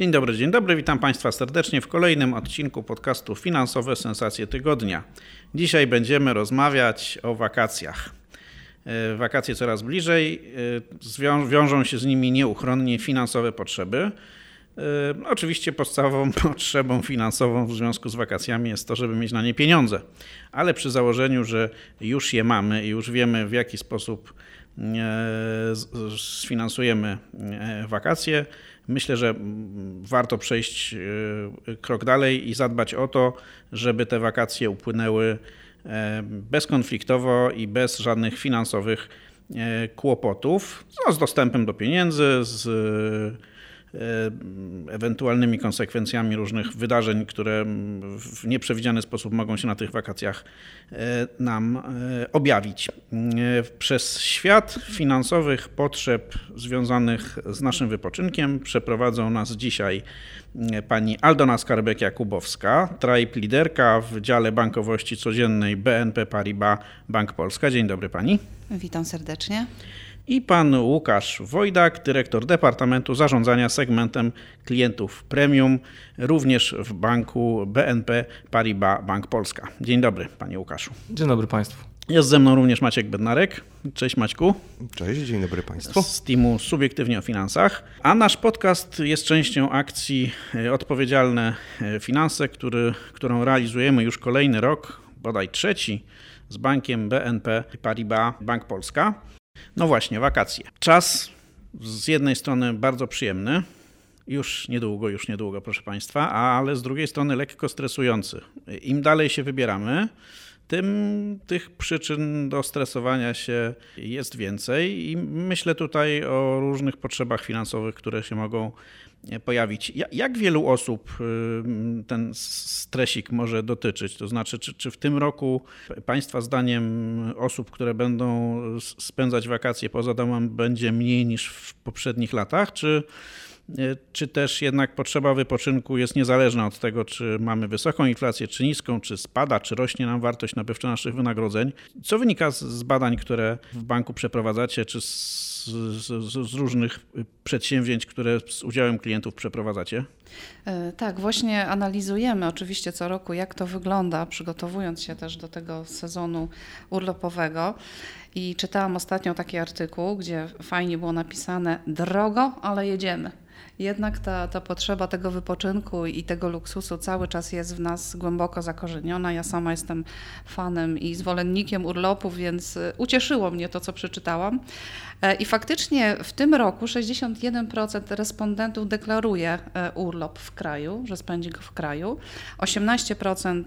Dzień dobry, dzień dobry, witam Państwa serdecznie w kolejnym odcinku podcastu Finansowe Sensacje Tygodnia. Dzisiaj będziemy rozmawiać o wakacjach. E, wakacje coraz bliżej, e, wiążą się z nimi nieuchronnie finansowe potrzeby. E, oczywiście podstawową potrzebą finansową w związku z wakacjami jest to, żeby mieć na nie pieniądze, ale przy założeniu, że już je mamy i już wiemy w jaki sposób sfinansujemy wakacje, myślę, że warto przejść e, krok dalej i zadbać o to, żeby te wakacje upłynęły e, bezkonfliktowo i bez żadnych finansowych e, kłopotów, no, z dostępem do pieniędzy, z ewentualnymi konsekwencjami różnych wydarzeń, które w nieprzewidziany sposób mogą się na tych wakacjach e, nam e, objawić. Przez świat finansowych potrzeb związanych z naszym wypoczynkiem przeprowadzą nas dzisiaj pani Aldona Skarbek-Jakubowska, tribe liderka w dziale bankowości codziennej BNP Paribas Bank Polska. Dzień dobry pani. Witam serdecznie i pan Łukasz Wojdak, dyrektor Departamentu Zarządzania Segmentem Klientów Premium, również w banku BNP Paribas Bank Polska. Dzień dobry, panie Łukaszu. Dzień dobry państwu. Jest ze mną również Maciek Bednarek. Cześć Maćku. Cześć, dzień dobry Państwu. Z teamu Subiektywnie o Finansach. A nasz podcast jest częścią akcji e, Odpowiedzialne e, Finanse, który, którą realizujemy już kolejny rok, bodaj trzeci, z bankiem BNP Paribas Bank Polska. No właśnie, wakacje. Czas z jednej strony bardzo przyjemny, już niedługo, już niedługo, proszę Państwa, ale z drugiej strony lekko stresujący. Im dalej się wybieramy, tym tych przyczyn do stresowania się jest więcej i myślę tutaj o różnych potrzebach finansowych, które się mogą pojawić. Jak wielu osób y, ten stresik może dotyczyć? To znaczy, czy, czy w tym roku Państwa zdaniem osób, które będą spędzać wakacje poza domem, będzie mniej niż w poprzednich latach? Czy y, czy też jednak potrzeba wypoczynku jest niezależna od tego, czy mamy wysoką inflację, czy niską, czy spada, czy rośnie nam wartość nabywcza naszych wynagrodzeń. Co wynika z badań, które w banku przeprowadzacie, czy z z, z, z, różnych przedsięwzięć, które z udziałem klientów przeprowadzacie? E, tak, właśnie analizujemy oczywiście co roku, jak to wygląda, przygotowując się też do tego sezonu urlopowego. I czytałam ostatnio taki artykuł, gdzie fajnie było napisane: drogo, ale jedziemy jednak ta, ta potrzeba tego wypoczynku i tego luksusu cały czas jest w nas głęboko zakorzeniona. Ja sama jestem fanem i zwolennikiem urlopów, więc e, ucieszyło mnie to, co przeczytałam. E, I faktycznie w tym roku 61% respondentów deklaruje e, urlop w kraju, że spędzi go w kraju. 18%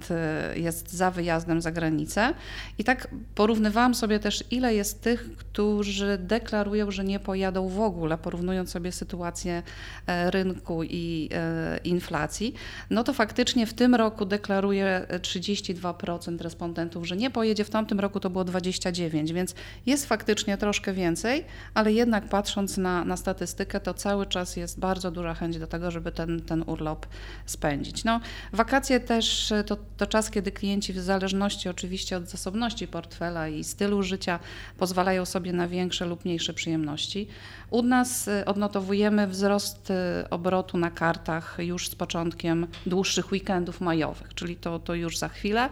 jest za wyjazdem za granicę. I tak porównywałam sobie też, ile jest tych, którzy deklarują, że nie pojadą w ogóle, porównując sobie sytuację rynku i e, inflacji, no to faktycznie w tym roku deklaruje 32% respondentów, że nie pojedzie, w tamtym roku to było 29%, więc jest faktycznie troszkę więcej, ale jednak patrząc na, na statystykę, to cały czas jest bardzo duża chęć do tego, żeby ten, ten urlop spędzić. No, wakacje też e, to, to czas, kiedy klienci w zależności oczywiście od zasobności portfela i stylu życia pozwalają sobie na większe lub mniejsze przyjemności. U nas odnotowujemy wzrost obrotu na kartach już z początkiem dłuższych weekendów majowych, czyli to, to już za chwilę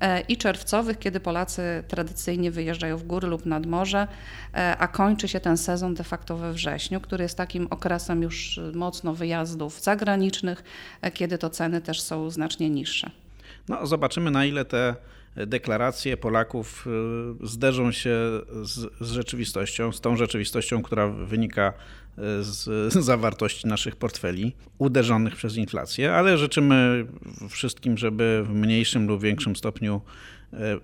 e, i czerwcowych, kiedy Polacy tradycyjnie wyjeżdżają w góry lub nad morze, e, a kończy się ten sezon de facto we wrześniu, który jest takim okresem już mocno wyjazdów zagranicznych, e, kiedy to ceny też są znacznie niższe. No, zobaczymy na ile te deklaracje Polaków zderzą się z, z rzeczywistością, z tą rzeczywistością, która wynika z zawartości naszych portfeli uderzonych przez inflację, ale życzymy wszystkim, żeby w mniejszym lub większym stopniu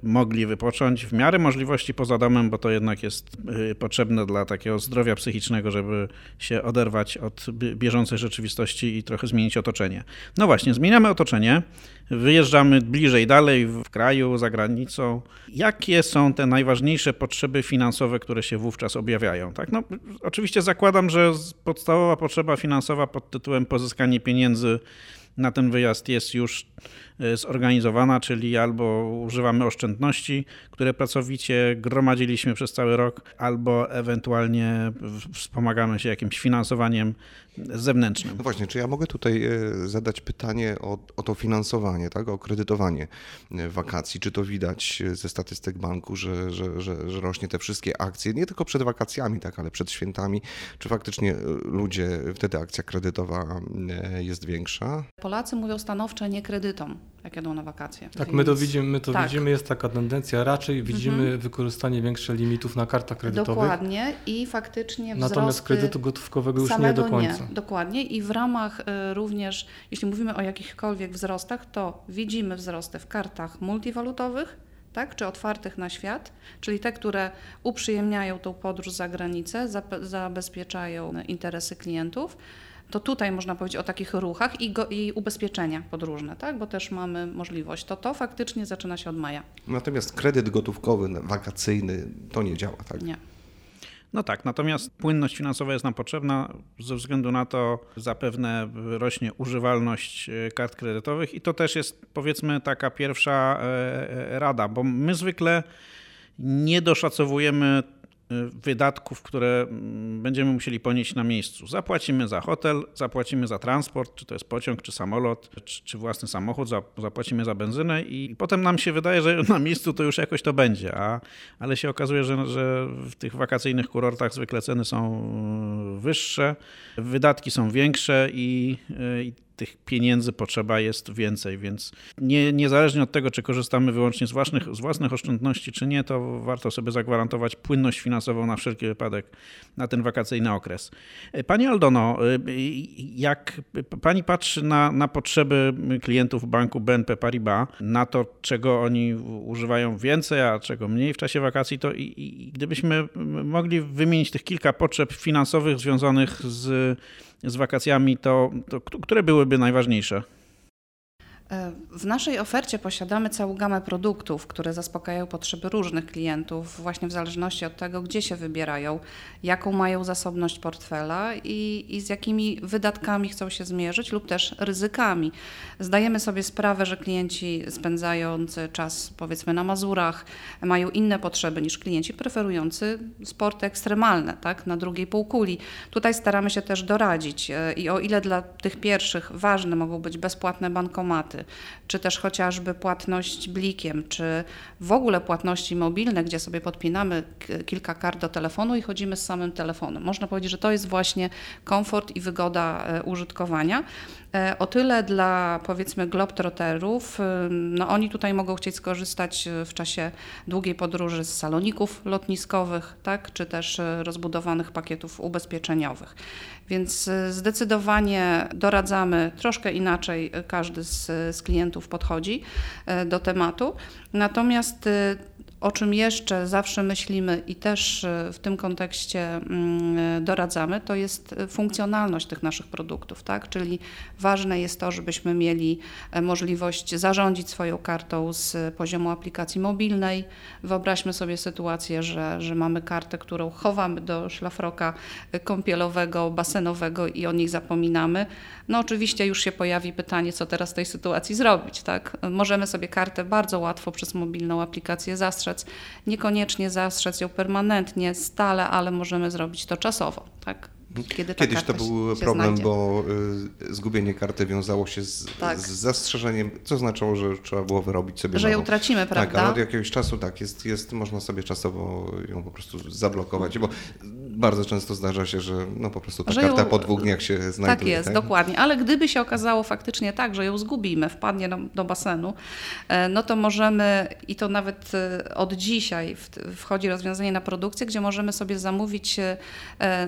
mogli wypocząć w miarę możliwości poza domem, bo to jednak jest e, potrzebne dla takiego zdrowia psychicznego, żeby się oderwać od bieżącej rzeczywistości i trochę zmienić otoczenie. No właśnie, zmieniamy otoczenie, wyjeżdżamy bliżej, dalej w kraju, za granicą. Jakie są te najważniejsze potrzeby finansowe, które się wówczas objawiają? Tak? No, oczywiście zakładam, że podstawowa potrzeba finansowa pod tytułem pozyskanie pieniędzy na ten wyjazd jest już zorganizowana, czyli albo używamy oszczędności, które pracowicie gromadziliśmy przez cały rok, albo ewentualnie wspomagamy się jakimś finansowaniem zewnętrznym. No właśnie, czy ja mogę tutaj e, zadać pytanie o, o to finansowanie, tak? o kredytowanie e, wakacji? Czy to widać ze statystyk banku, że, że, że, że rośnie te wszystkie akcje, nie tylko przed wakacjami, tak, ale przed świętami? Czy faktycznie ludzie, wtedy akcja kredytowa jest większa? Polacy mówią stanowcze nie kredytom, jak jadą na wakacje. Tak, Więc... my to widzimy, my to tak. widzimy, jest taka tendencja, raczej widzimy mhm. wykorzystanie większe limitów na kartach kredytowych. Dokładnie i faktycznie Natomiast kredytu gotówkowego już nie do końca. Nie, dokładnie i w ramach y, również, jeśli mówimy o jakichkolwiek wzrostach, to widzimy wzrosty w kartach multiwalutowych, tak, czy otwartych na świat, czyli te, które uprzyjemniają tą podróż za granicę, zabezpieczają interesy klientów to tutaj można powiedzieć o takich ruchach i, go, i ubezpieczenia podróżne, tak? bo też mamy możliwość. To to faktycznie zaczyna się od maja. Natomiast kredyt gotówkowy, wakacyjny, to nie działa, tak? Nie. No tak, natomiast płynność finansowa jest nam potrzebna ze względu na to zapewne rośnie używalność e, kart kredytowych i to też jest powiedzmy taka pierwsza e, e, rada, bo my zwykle nie doszacowujemy wydatków, które mm, będziemy musieli ponieść na miejscu. Zapłacimy za hotel, zapłacimy za transport, czy to jest pociąg, czy samolot, czy, czy własny samochód, zapłacimy za benzynę i potem nam się wydaje, że na miejscu to już jakoś to będzie, a, ale się okazuje, że, że w tych wakacyjnych kurortach zwykle ceny są wyższe, wydatki są większe i, y, i tych pieniędzy potrzeba jest więcej, więc nie, niezależnie od tego, czy korzystamy wyłącznie z własnych, z własnych oszczędności, czy nie, to warto sobie zagwarantować płynność finansową na wszelki wypadek na ten wakacyjny okres. Pani Aldono, jak pani patrzy na, na potrzeby klientów banku BNP Paribas, na to, czego oni używają więcej, a czego mniej w czasie wakacji, to i, i gdybyśmy mogli wymienić tych kilka potrzeb finansowych związanych z z wakacjami, to, to które byłyby najważniejsze? E, w naszej ofercie posiadamy całą gamę produktów, które zaspokajają potrzeby różnych klientów, właśnie w zależności od tego, gdzie się wybierają, jaką mają zasobność portfela i, i z jakimi wydatkami chcą się zmierzyć lub też ryzykami. Zdajemy sobie sprawę, że klienci spędzający czas powiedzmy na Mazurach mają inne potrzeby niż klienci preferujący sporty ekstremalne, tak, na drugiej półkuli. Tutaj staramy się też doradzić e, i o ile dla tych pierwszych ważne mogą być bezpłatne bankomaty, czy też chociażby płatność blikiem, czy w ogóle płatności mobilne, gdzie sobie podpinamy kilka kart do telefonu i chodzimy z samym telefonem. Można powiedzieć, że to jest właśnie komfort i wygoda e, użytkowania. E, o tyle dla powiedzmy globtroterów, e, no oni tutaj mogą chcieć skorzystać w czasie długiej podróży z saloników lotniskowych, tak, czy też rozbudowanych pakietów ubezpieczeniowych. Więc zdecydowanie doradzamy troszkę inaczej, każdy z, z klientów podchodzi do tematu. Natomiast o czym jeszcze zawsze myślimy i też e, w tym kontekście mm, e, doradzamy, to jest e, funkcjonalność tych naszych produktów, tak? Czyli ważne jest to, żebyśmy mieli możliwość zarządzić swoją kartą z poziomu aplikacji mobilnej. Wyobraźmy sobie sytuację, że, że mamy kartę, którą chowamy do szlafroka kąpielowego, basenowego i o nich zapominamy. No oczywiście już się pojawi pytanie, co teraz w tej sytuacji zrobić, tak? Możemy sobie kartę bardzo łatwo przez mobilną aplikację zastrzec zastrzec. Niekoniecznie zastrzec ją permanentnie, stale, ale możemy zrobić to czasowo. Tak? Kiedy Kiedyś to był problem, znajdzie. bo y, zgubienie karty wiązało się z, tak. z, zastrzeżeniem, co znaczyło, że trzeba było wyrobić sobie Że nową. ją tracimy, tak, prawda? Tak, ale od jakiegoś czasu tak, jest, jest, można sobie czasowo ją po prostu zablokować, bo bardzo często zdarza się, że no po prostu ta że karta ją, po dwóch dniach się znajduje. Tak jest, tak? dokładnie. Ale gdyby się okazało faktycznie tak, że ją zgubimy, wpadnie do, do basenu, e, no to możemy, i to nawet e, od dzisiaj wchodzi rozwiązanie na produkcję, gdzie możemy sobie zamówić e,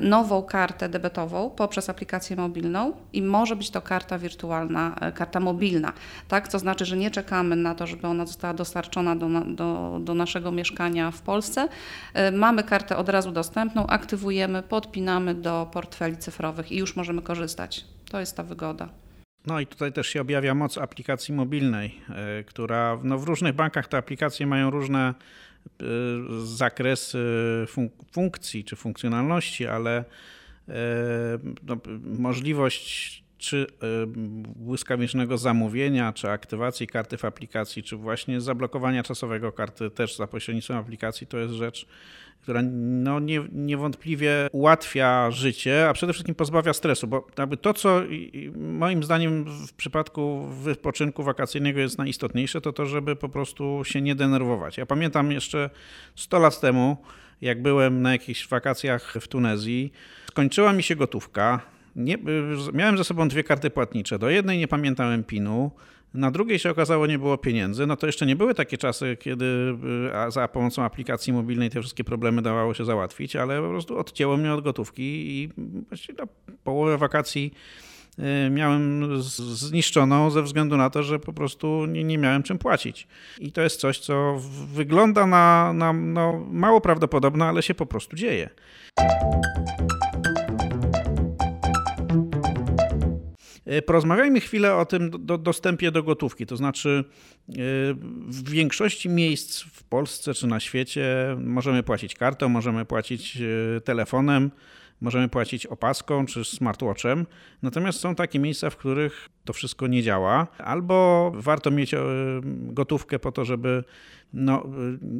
nową kartę, kartę debetową poprzez aplikację mobilną i może być to karta wirtualna, e, karta mobilna. Tak? To znaczy, że nie czekamy na to, żeby ona została dostarczona do, do, do naszego mieszkania w Polsce. E, mamy kartę od razu dostępną, aktywujemy, podpinamy do portfeli cyfrowych i już możemy korzystać. To jest ta wygoda. No i tutaj też się objawia moc aplikacji mobilnej, e, która no w różnych bankach te aplikacje mają różne zakresy funk funkcji czy funkcjonalności, ale no, możliwość czy błyskawicznego zamówienia, czy aktywacji karty w aplikacji, czy właśnie zablokowania czasowego karty też za pośrednictwem aplikacji, to jest rzecz która no, nie, niewątpliwie ułatwia życie, a przede wszystkim pozbawia stresu, bo jakby to, co moim zdaniem w przypadku wypoczynku wakacyjnego jest najistotniejsze, to to, żeby po prostu się nie denerwować. Ja pamiętam jeszcze 100 lat temu, jak byłem na jakichś wakacjach w Tunezji, skończyła mi się gotówka, nie, miałem ze sobą dwie karty płatnicze. Do jednej nie pamiętałem PIN-u, na drugiej się okazało, nie było pieniędzy. No to jeszcze nie były takie czasy, kiedy y, za pomocą aplikacji mobilnej te wszystkie problemy dawało się załatwić, ale po prostu odcięło mnie od gotówki i właściwie na połowę wakacji y, miałem zniszczoną ze względu na to, że po prostu nie, nie miałem czym płacić. I to jest coś, co wygląda na, na no, mało prawdopodobne, ale się po prostu dzieje. Porozmawiajmy chwilę o tym do, dostępie do gotówki. To znaczy, e, w większości miejsc w Polsce czy na świecie możemy płacić kartą, możemy płacić e, telefonem, możemy płacić opaską czy smartwatchem. Natomiast są takie miejsca, w których to wszystko nie działa, albo warto mieć gotówkę po to, żeby no,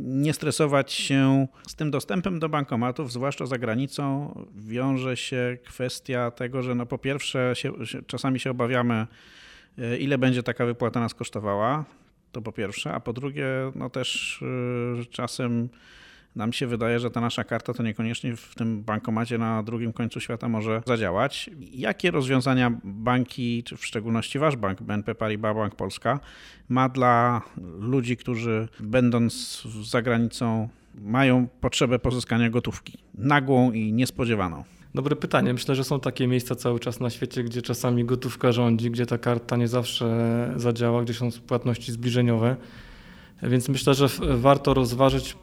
nie stresować się z tym dostępem do bankomatów, zwłaszcza za granicą, wiąże się kwestia tego, że no po pierwsze się, czasami się obawiamy, e, ile będzie taka wypłata nas kosztowała, to po pierwsze, a po drugie, no też e, czasem nam się wydaje, że ta nasza karta to niekoniecznie w tym bankomacie na drugim końcu świata może zadziałać. Jakie rozwiązania banki, czy w szczególności wasz bank, BNP Paribas Bank Polska, ma dla ludzi, którzy będąc za granicą mają potrzebę pozyskania gotówki, nagłą i niespodziewaną? Dobre pytanie. Myślę, że są takie miejsca cały czas na świecie, gdzie czasami gotówka rządzi, gdzie ta karta nie zawsze zadziała, gdzie są płatności zbliżeniowe. Więc myślę, że warto rozważyć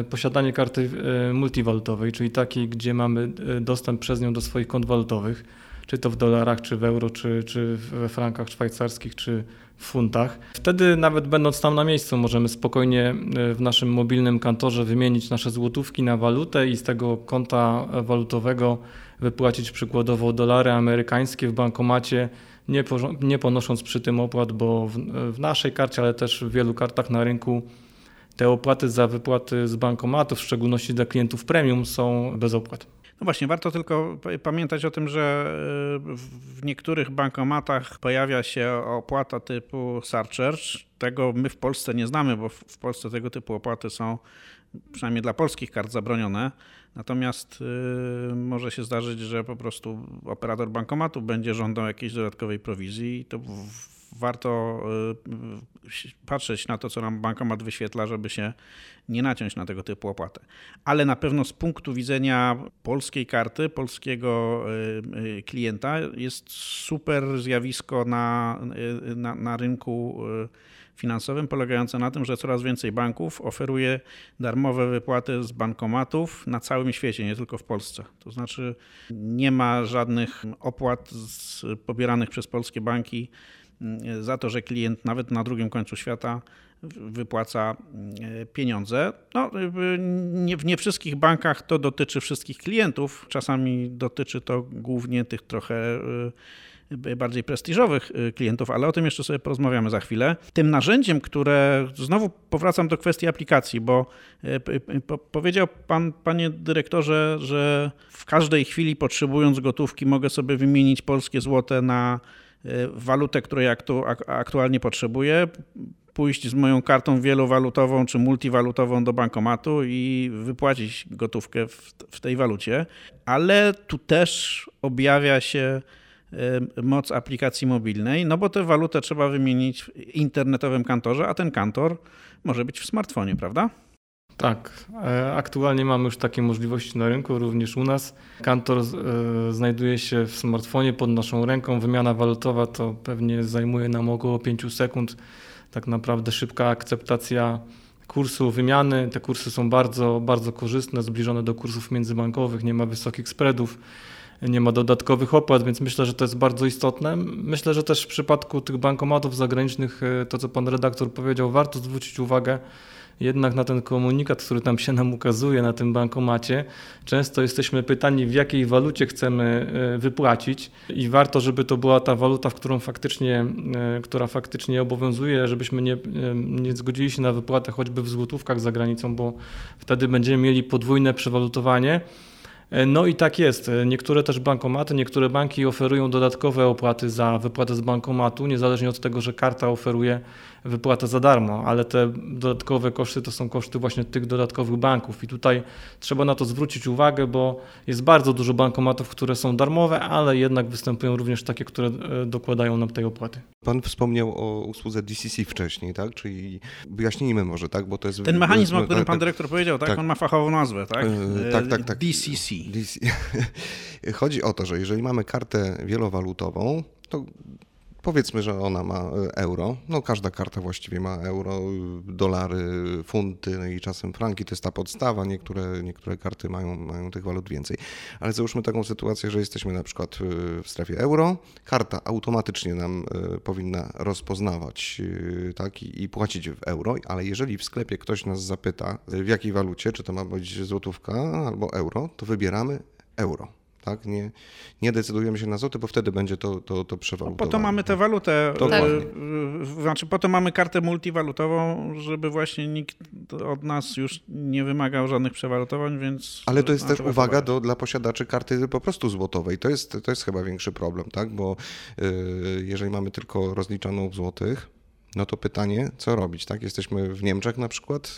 e, posiadanie karty e, multiwalutowej, czyli takiej, gdzie mamy e, dostęp przez nią do swoich kont walutowych, czy to w dolarach, czy w euro, czy, czy we frankach szwajcarskich, czy w funtach. Wtedy nawet będąc tam na miejscu możemy spokojnie w naszym mobilnym kantorze wymienić nasze złotówki na walutę i z tego konta walutowego wypłacić przykładowo dolary amerykańskie w bankomacie nie, nie ponosząc przy tym opłat, bo w, w naszej karcie, ale też w wielu kartach na rynku te opłaty za wypłaty z bankomatów, w szczególności dla klientów premium, są bez opłat. No właśnie, warto tylko pamiętać o tym, że e, w niektórych bankomatach pojawia się opłata typu surcharge. Tego my w Polsce nie znamy, bo w Polsce tego typu opłaty są przynajmniej dla polskich kart zabronione. Natomiast y, może się zdarzyć, że po prostu operator bankomatu będzie żądał jakiejś dodatkowej prowizji i to warto y, patrzeć na to, co nam bankomat wyświetla, żeby się nie naciąć na tego typu opłatę. Ale na pewno z punktu widzenia polskiej karty, polskiego y, klienta jest super zjawisko na, na, na rynku finansowym polegające na tym, że coraz więcej banków oferuje darmowe wypłaty z bankomatów na całym świecie, nie tylko w Polsce. To znaczy nie ma żadnych opłat pobieranych przez polskie banki za to, że klient nawet na drugim końcu świata wypłaca mm, pieniądze. No, nie, w nie wszystkich bankach to dotyczy wszystkich klientów. Czasami dotyczy to głównie tych trochę y, bardziej prestiżowych y, klientów, ale o tym jeszcze sobie porozmawiamy za chwilę. Tym narzędziem, które znowu powracam do kwestii aplikacji, bo y, powiedział pan, panie dyrektorze, że w każdej chwili potrzebując gotówki mogę sobie wymienić polskie złote na y, walutę, której aktu, aktualnie potrzebuję, pójść z moją kartą wielowalutową czy multiwalutową do bankomatu i wypłacić gotówkę w, w tej walucie, ale tu też objawia się moc aplikacji mobilnej, no bo tę walutę trzeba wymienić w internetowym kantorze, a ten kantor może być w smartfonie, prawda? Tak, e, aktualnie mamy już takie możliwości na rynku, również u nas. Kantor e, znajduje się w smartfonie pod naszą ręką. Wymiana walutowa to pewnie zajmuje nam około 5 sekund. Tak naprawdę szybka akceptacja kursu wymiany. Te kursy są bardzo, bardzo korzystne, zbliżone do kursów międzybankowych, nie ma wysokich spreadów nie ma dodatkowych opłat, więc myślę, że to jest bardzo istotne. Myślę, że też w przypadku tych bankomatów zagranicznych, e, to co pan redaktor powiedział, warto zwrócić uwagę jednak na ten komunikat, który tam się nam ukazuje na tym bankomacie. Często jesteśmy pytani, w jakiej walucie chcemy e, wypłacić i warto, żeby to była ta waluta, w którą faktycznie, e, która faktycznie obowiązuje, żebyśmy nie, nie zgodzili się na wypłatę choćby w złotówkach za granicą, bo wtedy będziemy mieli podwójne przewalutowanie. E, no i tak jest. E, niektóre też bankomaty, niektóre banki oferują dodatkowe opłaty za wypłatę z bankomatu, niezależnie od tego, że karta oferuje wypłatę za darmo, ale te dodatkowe koszty to są koszty właśnie tych dodatkowych banków i tutaj trzeba na to zwrócić uwagę, bo jest bardzo dużo bankomatów, które są darmowe, ale jednak występują również takie, które e, dokładają nam tej opłaty. Pan wspomniał o usłudze DCC wcześniej, tak? Czyli wyjaśnijmy może, tak? Bo to jest... Ten mechanizm, o którym pan dyrektor powiedział, tak? tak. On ma fachową nazwę, tak? Yy, tak, tak, tak. DCC. DC. Chodzi o to, że jeżeli mamy kartę wielowalutową, to Powiedzmy, że ona ma e, euro. No każda karta właściwie ma euro, dolary, funty no i czasem franki. To jest ta podstawa. Niektóre, niektóre karty mają, mają tych walut więcej. Ale załóżmy taką sytuację, że jesteśmy na przykład e, w strefie euro. Karta automatycznie nam e, powinna rozpoznawać tak, i, i płacić w euro, ale jeżeli w sklepie ktoś nas zapyta w jakiej walucie, czy to ma być złotówka albo euro, to wybieramy euro tak? Nie, nie decydujemy się na złoty, bo wtedy będzie to, to, to przewalutowane. No po to mamy tę walutę, Dokładnie. znaczy po to mamy kartę multiwalutową, żeby właśnie nikt od nas już nie wymagał żadnych przewalutowań, więc... Ale to jest też uwaga do, dla posiadaczy karty po prostu złotowej. To jest, to jest chyba większy problem, tak? Bo yy, jeżeli mamy tylko rozliczaną w złotych, no to pytanie, co robić, tak? Jesteśmy w Niemczech na przykład.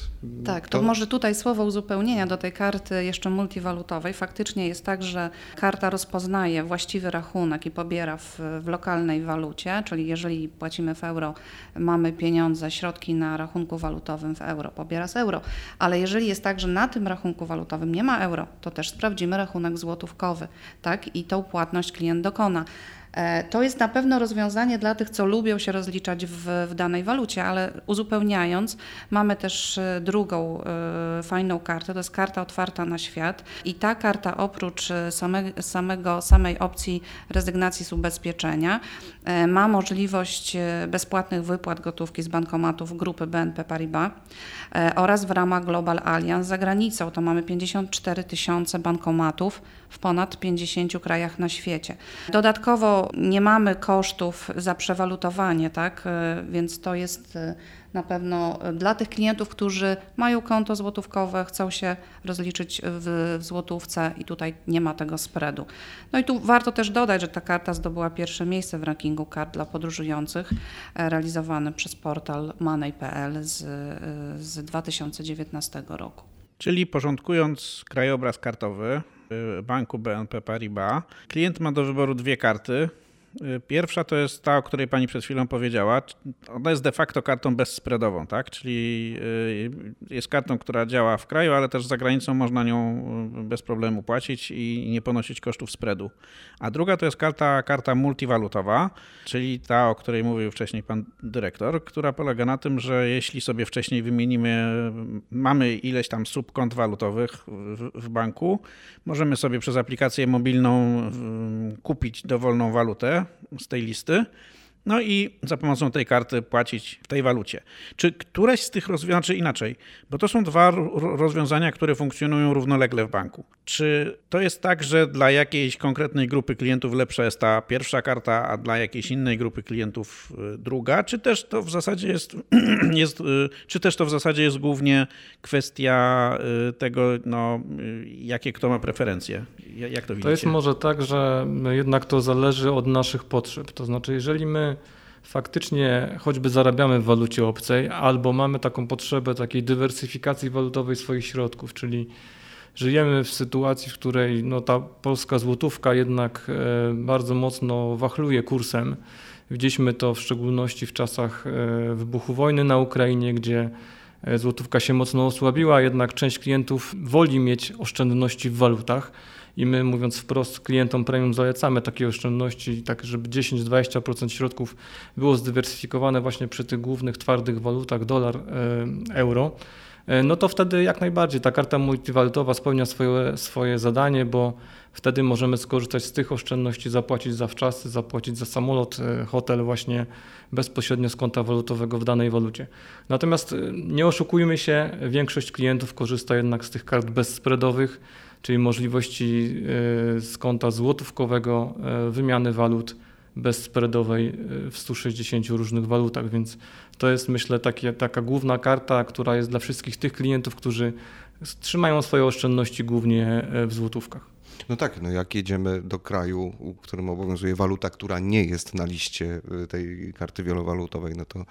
Tak, to, to może tutaj słowo uzupełnienia do tej karty jeszcze multiwalutowej. Faktycznie jest tak, że karta rozpoznaje właściwy rachunek i pobiera w, w lokalnej walucie, czyli jeżeli płacimy w euro, mamy pieniądze, środki na rachunku walutowym w euro, pobiera z euro. Ale jeżeli jest tak, że na tym rachunku walutowym nie ma euro, to też sprawdzimy rachunek złotówkowy, tak? I tą płatność klient dokona. E, to jest na pewno rozwiązanie dla tych, co lubią się rozliczać w, w danej walucie, ale uzupełniając, mamy też e, drugą y, fajną kartę, to jest karta otwarta na świat. I ta karta oprócz same, samego, samej opcji rezygnacji z ubezpieczenia ma możliwość bezpłatnych wypłat gotówki z bankomatów grupy BNP Paribas oraz w ramach Global Alliance za granicą. To mamy 54 tysiące bankomatów w ponad 50 krajach na świecie. Dodatkowo nie mamy kosztów za przewalutowanie, tak? E, więc to jest e, na pewno dla tych klientów, którzy mają konto złotówkowe, chcą się rozliczyć w, w złotówce i tutaj nie ma tego spreadu. No i tu warto też dodać, że ta karta zdobyła pierwsze miejsce w rankingu kart dla podróżujących e, realizowany przez portal money.pl z, z 2019 roku. Czyli porządkując krajobraz kartowy, Y, banku BNP Paribas. Klient ma do wyboru dwie karty. Y, pierwsza to jest ta, o której pani przed chwilą powiedziała. Ona jest de facto kartą bezspreadową, tak? Czyli y, jest kartą, która działa w kraju, ale też za granicą można nią bez problemu płacić i nie ponosić kosztów spreadu. A druga to jest karta, karta multiwalutowa, czyli ta, o której mówił wcześniej pan dyrektor, która polega na tym, że jeśli sobie wcześniej wymienimy, mamy ileś tam subkont walutowych w, w banku, możemy sobie przez aplikację mobilną kupić dowolną walutę z tej listy no i za pomocą tej karty płacić w tej walucie. Czy któreś z tych rozwiązań, czy inaczej, bo to są dwa rozwiązania, które funkcjonują równolegle w banku. Czy to jest tak, że dla jakiejś konkretnej grupy klientów lepsza jest ta pierwsza karta, a dla jakiejś innej grupy klientów y, druga? Czy też to w zasadzie jest, jest y, czy też to w zasadzie jest głównie kwestia y, tego, no, jakie kto ma preferencje? Jak to widzicie? To jest może tak, że jednak to zależy od naszych potrzeb. To znaczy, jeżeli my faktycznie choćby zarabiamy w walucie obcej, albo mamy taką potrzebę takiej dywersyfikacji walutowej swoich środków, czyli żyjemy w sytuacji, w której no, ta polska złotówka jednak e, bardzo mocno wachluje kursem. Widzieliśmy to w szczególności w czasach e, wybuchu wojny na Ukrainie, gdzie złotówka się mocno osłabiła, jednak część klientów woli mieć oszczędności w walutach. I my, mówiąc wprost, klientom premium zalecamy takie oszczędności, tak żeby 10-20% środków było zdywersyfikowane właśnie przy tych głównych twardych walutach dolar, euro. E, no to wtedy jak najbardziej ta karta multiwalutowa spełnia swoje, swoje zadanie, bo wtedy możemy skorzystać z tych oszczędności, zapłacić za wczasy, zapłacić za samolot, e, hotel właśnie bezpośrednio z konta walutowego w danej walucie. Natomiast e, nie oszukujmy się, większość klientów korzysta jednak z tych kart bezspreadowych, czyli możliwości z konta złotówkowego wymiany walut bezspreadowej w 160 różnych walutach, więc to jest myślę takie, taka główna karta, która jest dla wszystkich tych klientów, którzy trzymają swoje oszczędności głównie e, w złotówkach. No tak, no jak jedziemy do kraju, w którym obowiązuje waluta, która nie jest na liście y, tej karty wielowalutowej, no to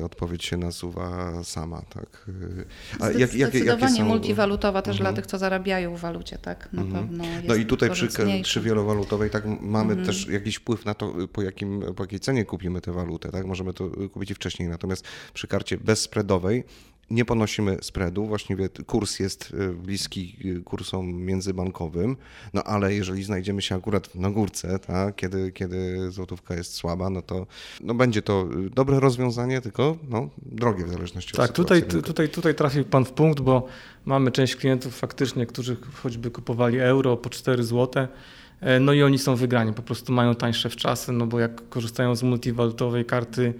y, odpowiedź się nasuwa sama, tak. Y, a jak, jak, Zdecydowanie są... multiwalutowa też mhm. dla tych, co zarabiają w walucie, tak, na mhm. pewno No i tutaj przy, przy wielowalutowej tak mamy mhm. też jakiś wpływ na to, po, jakim, po jakiej cenie kupimy tę walutę, tak, możemy to kupić i wcześniej, natomiast przy karcie bezspreadowej nie ponosimy spreadu, właściwie kurs jest e, bliski e, kursom międzybankowym, no ale jeżeli znajdziemy się akurat na górce, tak, kiedy, kiedy złotówka jest słaba, no to no będzie to e, dobre rozwiązanie, tylko no, drogie w zależności od sytuacji. Tak, tutaj, tutaj, tutaj trafił Pan w punkt, bo mamy część klientów faktycznie, którzy choćby kupowali euro po 4 zł, no i oni są wygrani, po prostu mają tańsze wczasy, no bo jak korzystają z multiwalutowej karty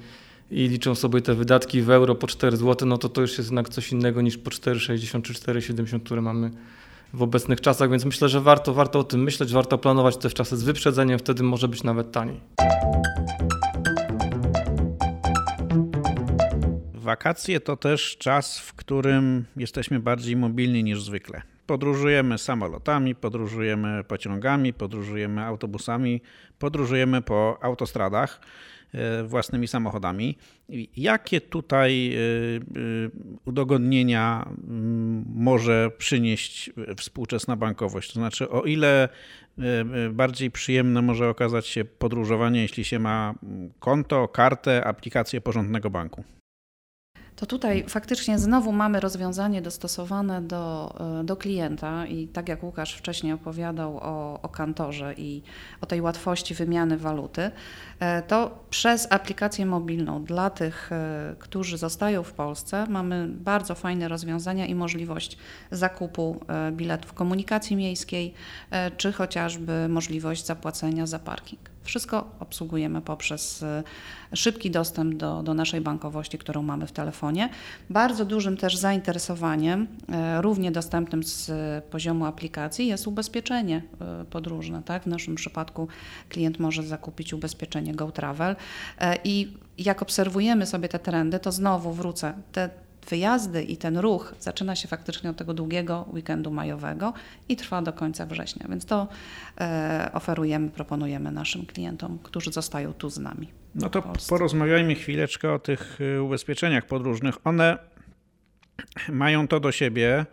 i liczą sobie te wydatki w euro po 4 zł, no to to już jest jednak coś innego niż po 4,60 czy 4,70, które mamy w obecnych czasach, więc myślę, że warto, warto o tym myśleć, warto planować te czasy z wyprzedzeniem, wtedy może być nawet taniej. Wakacje to też czas, w którym jesteśmy bardziej mobilni niż zwykle. Podróżujemy samolotami, podróżujemy pociągami, podróżujemy autobusami, podróżujemy po autostradach. E, własnymi samochodami. Jakie tutaj e, e, udogodnienia mm, może przynieść współczesna bankowość? To znaczy, o ile bardziej przyjemne może okazać się podróżowanie, jeśli się ma konto, kartę, aplikację porządnego banku? To tutaj faktycznie znowu mamy rozwiązanie dostosowane do, e, do klienta i tak jak Łukasz wcześniej opowiadał o, o kantorze i o tej łatwości wymiany waluty, e, to przez aplikację mobilną dla tych, e, którzy zostają w Polsce, mamy bardzo fajne rozwiązania i możliwość zakupu biletów komunikacji miejskiej, czy chociażby możliwość zapłacenia za parking. Wszystko obsługujemy poprzez e, szybki dostęp do, do naszej bankowości, którą mamy w telefonie. Bardzo dużym też zainteresowaniem, e, równie dostępnym z poziomu aplikacji, jest ubezpieczenie e, podróżne. Tak? W naszym przypadku klient może zakupić ubezpieczenie GoTravel i jak obserwujemy sobie te trendy, to znowu wrócę. Te wyjazdy i ten ruch zaczyna się faktycznie od tego długiego weekendu majowego i trwa do końca września. Więc to e, oferujemy, proponujemy naszym klientom, którzy zostają tu z nami. No to porozmawiajmy chwileczkę o tych e, ubezpieczeniach podróżnych. One mają to do siebie,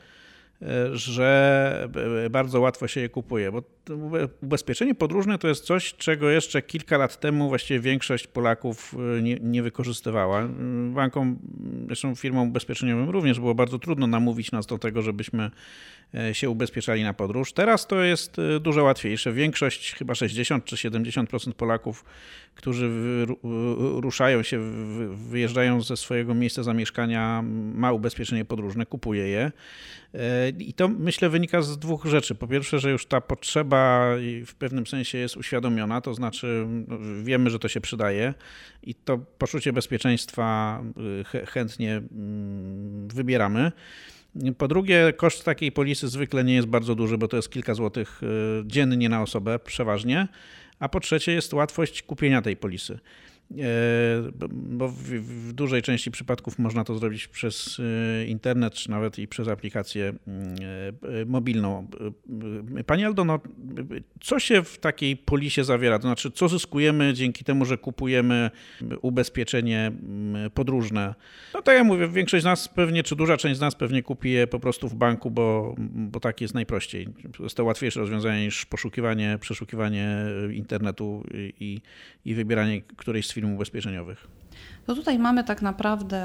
że bardzo łatwo się je kupuje, bo ubezpieczenie podróżne to jest coś, czego jeszcze kilka lat temu właściwie większość Polaków e, nie, nie wykorzystywała. Bankom, zresztą firmom ubezpieczeniowym również było bardzo trudno namówić nas do tego, żebyśmy się ubezpieczali na podróż. Teraz to jest e, dużo łatwiejsze. Większość, chyba 60 czy 70% Polaków, którzy ruszają się, wyjeżdżają ze swojego miejsca zamieszkania, ma ubezpieczenie podróżne, kupuje je. I to myślę wynika z dwóch rzeczy. Po pierwsze, że już ta potrzeba w pewnym sensie jest uświadomiona, to znaczy no, wiemy, że to się przydaje i to poczucie bezpieczeństwa chętnie mm, wybieramy. Po drugie, koszt takiej polisy zwykle nie jest bardzo duży, bo to jest kilka złotych y, dziennie na osobę przeważnie. A po trzecie, jest łatwość kupienia tej polisy. E, bo w, dużej części przypadków można to zrobić przez e, internet, czy nawet i przez aplikację e, mobilną. Pani Aldo, no, co się w takiej polisie zawiera? To znaczy, co zyskujemy dzięki temu, że kupujemy ubezpieczenie podróżne? No tak jak mówię, większość z nas pewnie, czy duża część z nas pewnie kupi je po prostu w banku, bo, bo tak jest najprościej. Jest to łatwiejsze rozwiązanie niż poszukiwanie, przeszukiwanie internetu i, i wybieranie którejś z firm ubezpieczeniowych. To tutaj mamy tak naprawdę,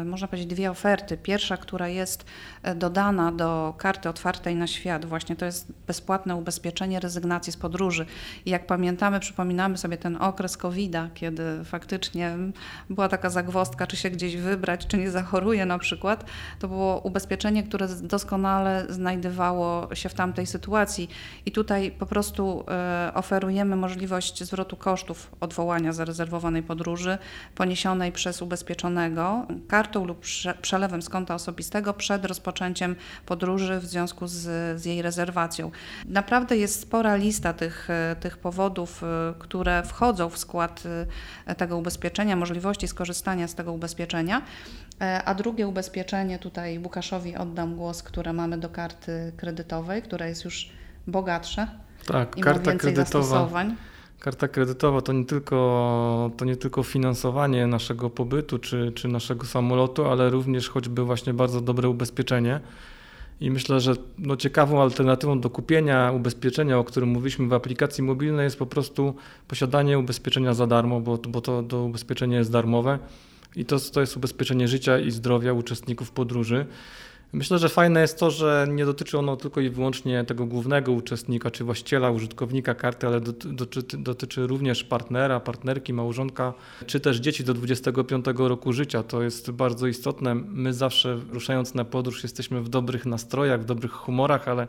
e, można powiedzieć, dwie oferty. Pierwsza, która jest e, dodana do karty otwartej na świat, właśnie to jest bezpłatne ubezpieczenie rezygnacji z podróży. I jak pamiętamy, przypominamy sobie ten okres COVID-a, kiedy faktycznie była taka zagwostka, czy się gdzieś wybrać, czy nie zachoruje na przykład. To było ubezpieczenie, które doskonale znajdowało się w tamtej sytuacji. I tutaj po prostu e, oferujemy możliwość zwrotu kosztów odwołania zarezerwowanej podróży, poniesionej przez ubezpieczonego kartą lub przelewem z konta osobistego przed rozpoczęciem podróży w związku z, z jej rezerwacją. Naprawdę jest spora lista tych, tych powodów, które wchodzą w skład tego ubezpieczenia, możliwości skorzystania z tego ubezpieczenia. A drugie ubezpieczenie, tutaj Łukaszowi oddam głos, które mamy do karty kredytowej, która jest już bogatsze. Tak, i karta ma więcej kredytowa. Zastosowań. Karta kredytowa to nie tylko, to nie tylko finansowanie naszego pobytu czy, czy naszego samolotu, ale również choćby właśnie bardzo dobre ubezpieczenie. I myślę, że no ciekawą alternatywą do kupienia ubezpieczenia, o którym mówiliśmy w aplikacji mobilnej, jest po prostu posiadanie ubezpieczenia za darmo, bo, bo to, to ubezpieczenie jest darmowe. I to, to jest ubezpieczenie życia i zdrowia uczestników podróży. Myślę, że fajne jest to, że nie dotyczy ono tylko i wyłącznie tego głównego uczestnika czy właściciela, użytkownika karty, ale dotyczy, dotyczy również partnera, partnerki, małżonka, czy też dzieci do 25 roku życia. To jest bardzo istotne. My zawsze ruszając na podróż jesteśmy w dobrych nastrojach, w dobrych humorach, ale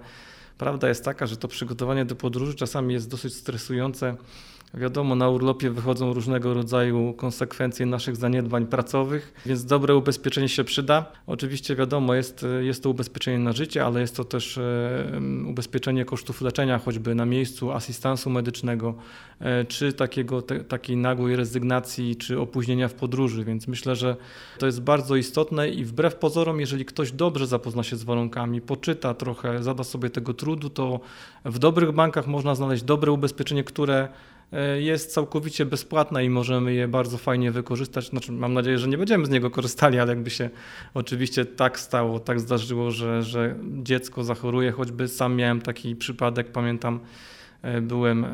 prawda jest taka, że to przygotowanie do podróży czasami jest dosyć stresujące Wiadomo, na urlopie wychodzą różnego rodzaju konsekwencje naszych zaniedbań pracowych, więc dobre ubezpieczenie się przyda. Oczywiście wiadomo, jest, jest to ubezpieczenie na życie, ale jest to też e, ubezpieczenie kosztów leczenia, choćby na miejscu, asystansu medycznego, e, czy takiego, te, takiej nagłej rezygnacji, czy opóźnienia w podróży, więc myślę, że to jest bardzo istotne i wbrew pozorom, jeżeli ktoś dobrze zapozna się z warunkami, poczyta trochę, zada sobie tego trudu, to w dobrych bankach można znaleźć dobre ubezpieczenie, które E, jest całkowicie bezpłatna i możemy je bardzo fajnie wykorzystać. Znaczy, mam nadzieję, że nie będziemy z niego korzystali, ale jakby się oczywiście tak stało, tak zdarzyło, że, że dziecko zachoruje, choćby sam miałem taki przypadek, pamiętam. E, byłem e,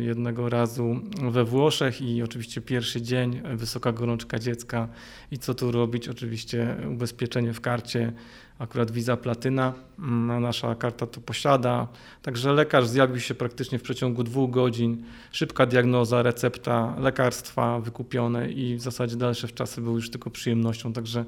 jednego razu we Włoszech i oczywiście pierwszy dzień, wysoka gorączka dziecka i co tu robić? Oczywiście ubezpieczenie w karcie akurat Visa Platyna, mm, nasza karta to posiada. Także lekarz zjawił się praktycznie w przeciągu dwóch godzin. Szybka diagnoza, recepta, lekarstwa wykupione i w zasadzie dalsze czasy były już tylko przyjemnością. Także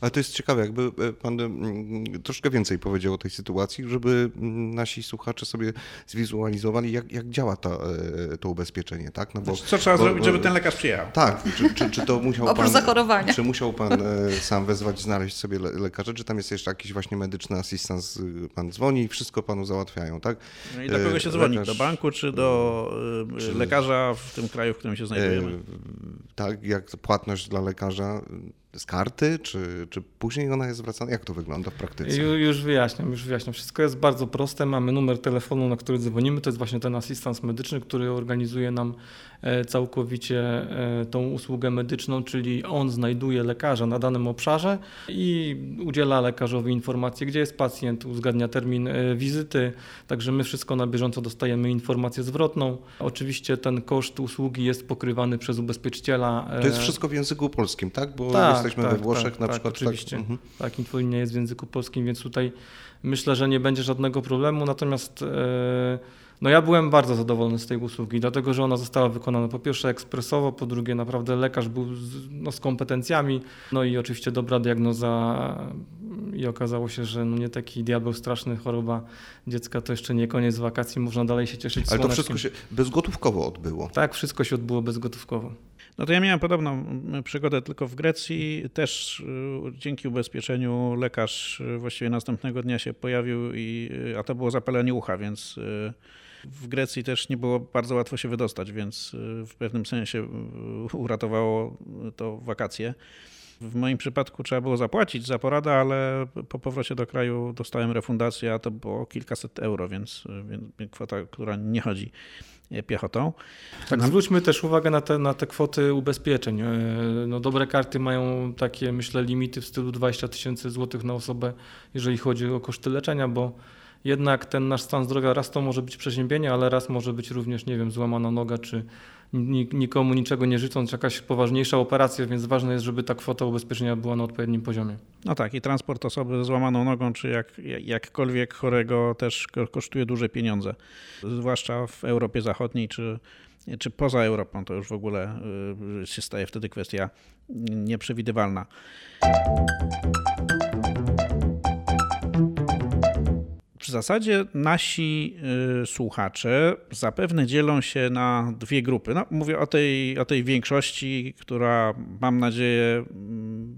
ale to jest ciekawe, jakby e, pan mm, troszkę więcej powiedział o tej sytuacji, żeby mm, nasi słuchacze sobie zwizualizowali, jak, jak działa ta, e, to ubezpieczenie, tak? No bo, co trzeba bo, zrobić, żeby ten lekarz przyjechał? Tak, czy, czy, czy to musiał Oprócz pan... zachorowania. Czy musiał pan e, sam wezwać, znaleźć sobie lekarza, czy tam jest jeszcze jakiś właśnie medyczny asystent, pan dzwoni i wszystko panu załatwiają, tak? No i do kogo się dzwoni? Lekarz... Do banku, czy do czy... lekarza w tym kraju, w którym się znajdujemy? Tak, jak płatność dla lekarza z karty, czy, czy później ona jest zwracana? Jak to wygląda w praktyce? Już wyjaśniam, już wyjaśniam. Wszystko jest bardzo proste. Mamy numer telefonu, na który dzwonimy. To jest właśnie ten asystent medyczny, który organizuje nam e, całkowicie e, tą usługę medyczną, czyli on znajduje lekarza na danym obszarze i udziela lekarzowi informacji, gdzie jest pacjent, uzgadnia termin e, wizyty. Także my wszystko na bieżąco dostajemy informację zwrotną. Oczywiście ten koszt usługi jest pokrywany przez ubezpieczyciela. To jest wszystko w języku polskim, tak? Bo tak, jesteśmy tak, we Włoszech tak, na tak, przykład. Oczywiście. Tak, mhm. tak, infolinia jest w języku polskim, więc tutaj myślę, że nie będzie żadnego problemu. Natomiast e, no ja byłem bardzo zadowolony z tej usługi, dlatego że ona została wykonana po pierwsze ekspresowo, po drugie naprawdę lekarz był z, no, z kompetencjami, no i oczywiście dobra diagnoza i okazało się, że no nie taki diabeł straszny, choroba dziecka to jeszcze nie koniec wakacji, można dalej się cieszyć Ale to wszystko się bezgotówkowo odbyło. Tak, wszystko się odbyło bezgotówkowo. No to ja miałem podobną przygodę tylko w Grecji. Też y, dzięki ubezpieczeniu lekarz y, właściwie następnego dnia się pojawił, i, y, a to było zapalenie ucha, więc w Grecji też nie było bardzo łatwo się wydostać, więc w pewnym sensie uratowało to wakacje. W moim przypadku trzeba było zapłacić za poradę, ale po powrocie do kraju dostałem refundację, a to było kilkaset euro, więc, więc kwota, która nie chodzi piechotą. Tak, zwróćmy też uwagę na te, na te kwoty ubezpieczeń. E, no, dobre karty mają takie, myślę, limity w stylu 20 tysięcy złotych na osobę, jeżeli chodzi o koszty leczenia, bo jednak ten nasz stan zdrowia raz to może być przeziębienie, ale raz może być również, nie wiem, złamana noga, czy nikomu niczego nie życząc, jakaś poważniejsza operacja, więc ważne jest, żeby ta kwota ubezpieczenia była na odpowiednim poziomie. No tak, i transport osoby ze złamaną nogą, czy jak, jakkolwiek chorego też kosztuje duże pieniądze, zwłaszcza w Europie Zachodniej, czy, czy poza Europą, to już w ogóle y, się staje wtedy kwestia nieprzewidywalna. Zasadzie nasi y, słuchacze zapewne dzielą się na dwie grupy. No, mówię o tej, o tej większości, która mam nadzieję mm,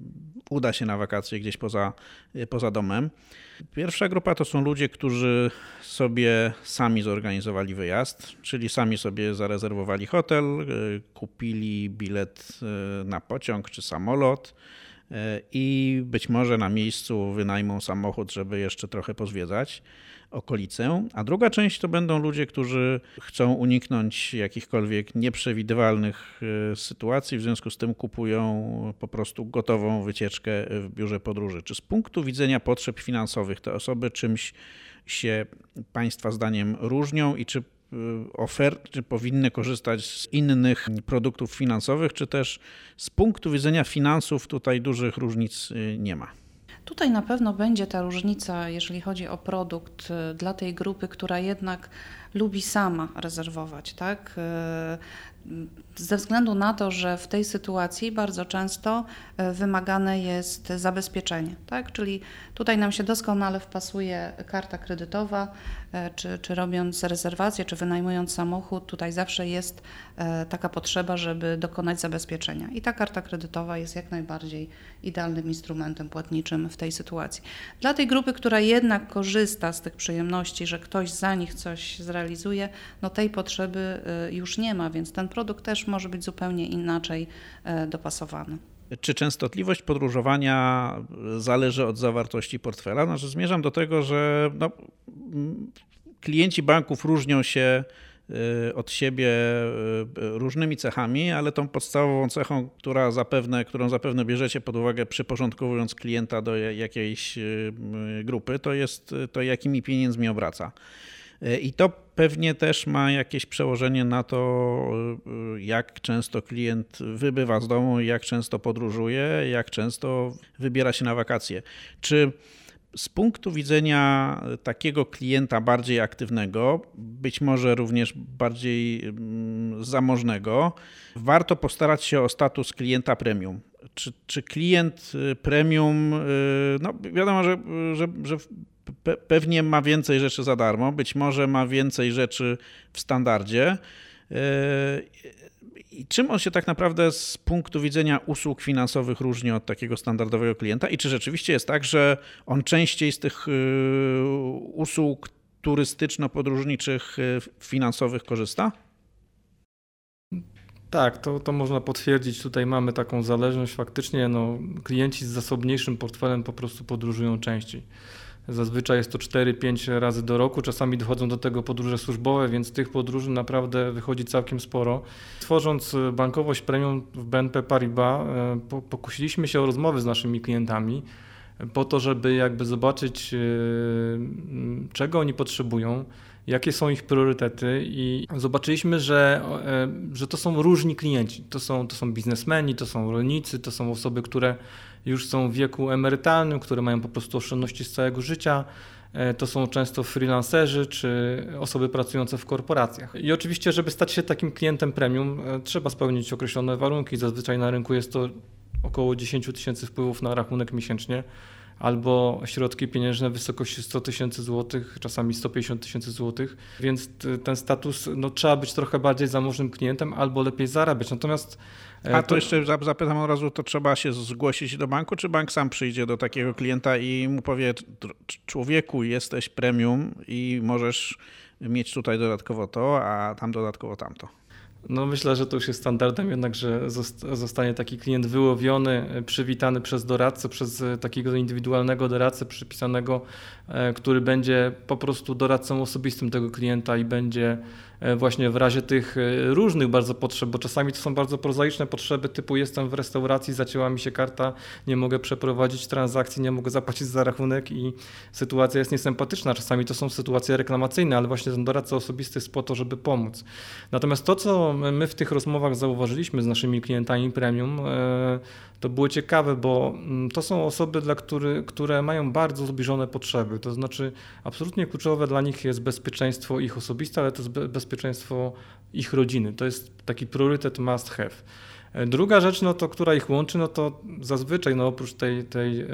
uda się na wakacje gdzieś poza, y, poza domem. Pierwsza grupa to są ludzie, którzy sobie sami zorganizowali wyjazd, czyli sami sobie zarezerwowali hotel, y, kupili bilet na pociąg czy samolot i być może na miejscu wynajmą samochód, żeby jeszcze trochę pozwiedzać okolicę, a druga część to będą ludzie, którzy chcą uniknąć jakichkolwiek nieprzewidywalnych e, sytuacji, w związku z tym kupują po prostu gotową wycieczkę w biurze podróży. Czy z punktu widzenia potrzeb finansowych te osoby czymś się Państwa zdaniem różnią i czy e, oferty, czy powinny korzystać z innych produktów finansowych, czy też z punktu widzenia finansów tutaj dużych różnic e, nie ma? Tutaj na pewno będzie ta różnica, jeżeli chodzi o produkt y, dla tej grupy, która jednak lubi sama rezerwować, tak? Ze względu na to, że w tej sytuacji bardzo często y, wymagane jest zabezpieczenie, tak? Czyli tutaj nam się doskonale wpasuje karta kredytowa, czy, czy robiąc rezerwację, czy wynajmując samochód, tutaj zawsze jest taka potrzeba, żeby dokonać zabezpieczenia. I ta karta kredytowa jest jak najbardziej idealnym instrumentem płatniczym w tej sytuacji. Dla tej grupy, która jednak korzysta z tych przyjemności, że ktoś za nich coś zrealizuje, no tej potrzeby już nie ma, więc ten produkt też może być zupełnie inaczej e, dopasowany. Czy częstotliwość podróżowania zależy od zawartości portfela? Znaczy, zmierzam do tego, że no, klienci banków różnią się Y, od siebie y, różnymi cechami, ale tą podstawową cechą, która zapewne, którą zapewne bierzecie pod uwagę przyporządkowując klienta do jakiejś grupy, to jest to, jakimi pieniędzmi obraca. I to pewnie też ma jakieś przełożenie na to, jak często klient wybywa z domu, jak często podróżuje, jak często wybiera się na wakacje. Czy z punktu widzenia takiego klienta bardziej aktywnego, być może również bardziej mm, zamożnego, warto postarać się o status klienta premium. Czy, czy klient y, premium, y, no wiadomo, że, że, że pewnie ma więcej rzeczy za darmo, być może ma więcej rzeczy w standardzie. Y, i czym on się tak naprawdę z punktu widzenia usług finansowych różni od takiego standardowego klienta? I czy rzeczywiście jest tak, że on częściej z tych y, usług turystyczno-podróżniczych y, finansowych korzysta? Tak, to, to można potwierdzić. Tutaj mamy taką zależność. Faktycznie no, klienci z zasobniejszym portfelem po prostu podróżują częściej. Zazwyczaj jest to 4-5 razy do roku, czasami dochodzą do tego podróże służbowe, więc tych podróży naprawdę wychodzi całkiem sporo. Tworząc bankowość premium w BNP Paribas, e, pokusiliśmy się o rozmowy z naszymi klientami po to, żeby jakby zobaczyć, e, czego oni potrzebują, jakie są ich priorytety i zobaczyliśmy, że, e, że to są różni klienci. To są, to są biznesmeni, to są rolnicy, to są osoby, które już są w wieku emerytalnym, które mają po prostu oszczędności z całego życia. E, to są często freelancerzy czy osoby pracujące w korporacjach. I oczywiście, żeby stać się takim klientem premium, e, trzeba spełnić określone warunki. Zazwyczaj na rynku jest to około 10 tysięcy wpływów na rachunek miesięcznie albo środki pieniężne w wysokości 100 tysięcy złotych, czasami 150 tysięcy złotych, więc ten status, no, trzeba być trochę bardziej zamożnym klientem albo lepiej zarabiać. Natomiast a to jeszcze zapytam od razu, to trzeba się zgłosić do banku, czy bank sam przyjdzie do takiego klienta i mu powie, człowieku, jesteś premium i możesz mieć tutaj dodatkowo to, a tam dodatkowo tamto? No myślę, że to już jest standardem jednak, że zostanie taki klient wyłowiony, e, przywitany przez doradcę, przez e, takiego indywidualnego doradcę przypisanego, e, który będzie po prostu doradcą osobistym tego klienta i będzie E, właśnie w razie tych e, różnych bardzo potrzeb, bo czasami to są bardzo prozaiczne potrzeby typu jestem w restauracji, zacięła mi się karta, nie mogę przeprowadzić transakcji, nie mogę zapłacić za rachunek i sytuacja jest niesympatyczna. Czasami to są sytuacje reklamacyjne, ale właśnie ten doradca osobisty jest po to, żeby pomóc. Natomiast to, co my w tych rozmowach zauważyliśmy z naszymi klientami premium, e, to było ciekawe, bo mm, to są osoby, dla który, które mają bardzo zbliżone potrzeby. To znaczy, absolutnie kluczowe dla nich jest bezpieczeństwo ich osobiste, ale to jest bezpieczeństwo ich rodziny. To jest taki priorytet must have. Druga rzecz, no to, która ich łączy, no to zazwyczaj no oprócz tej, tej,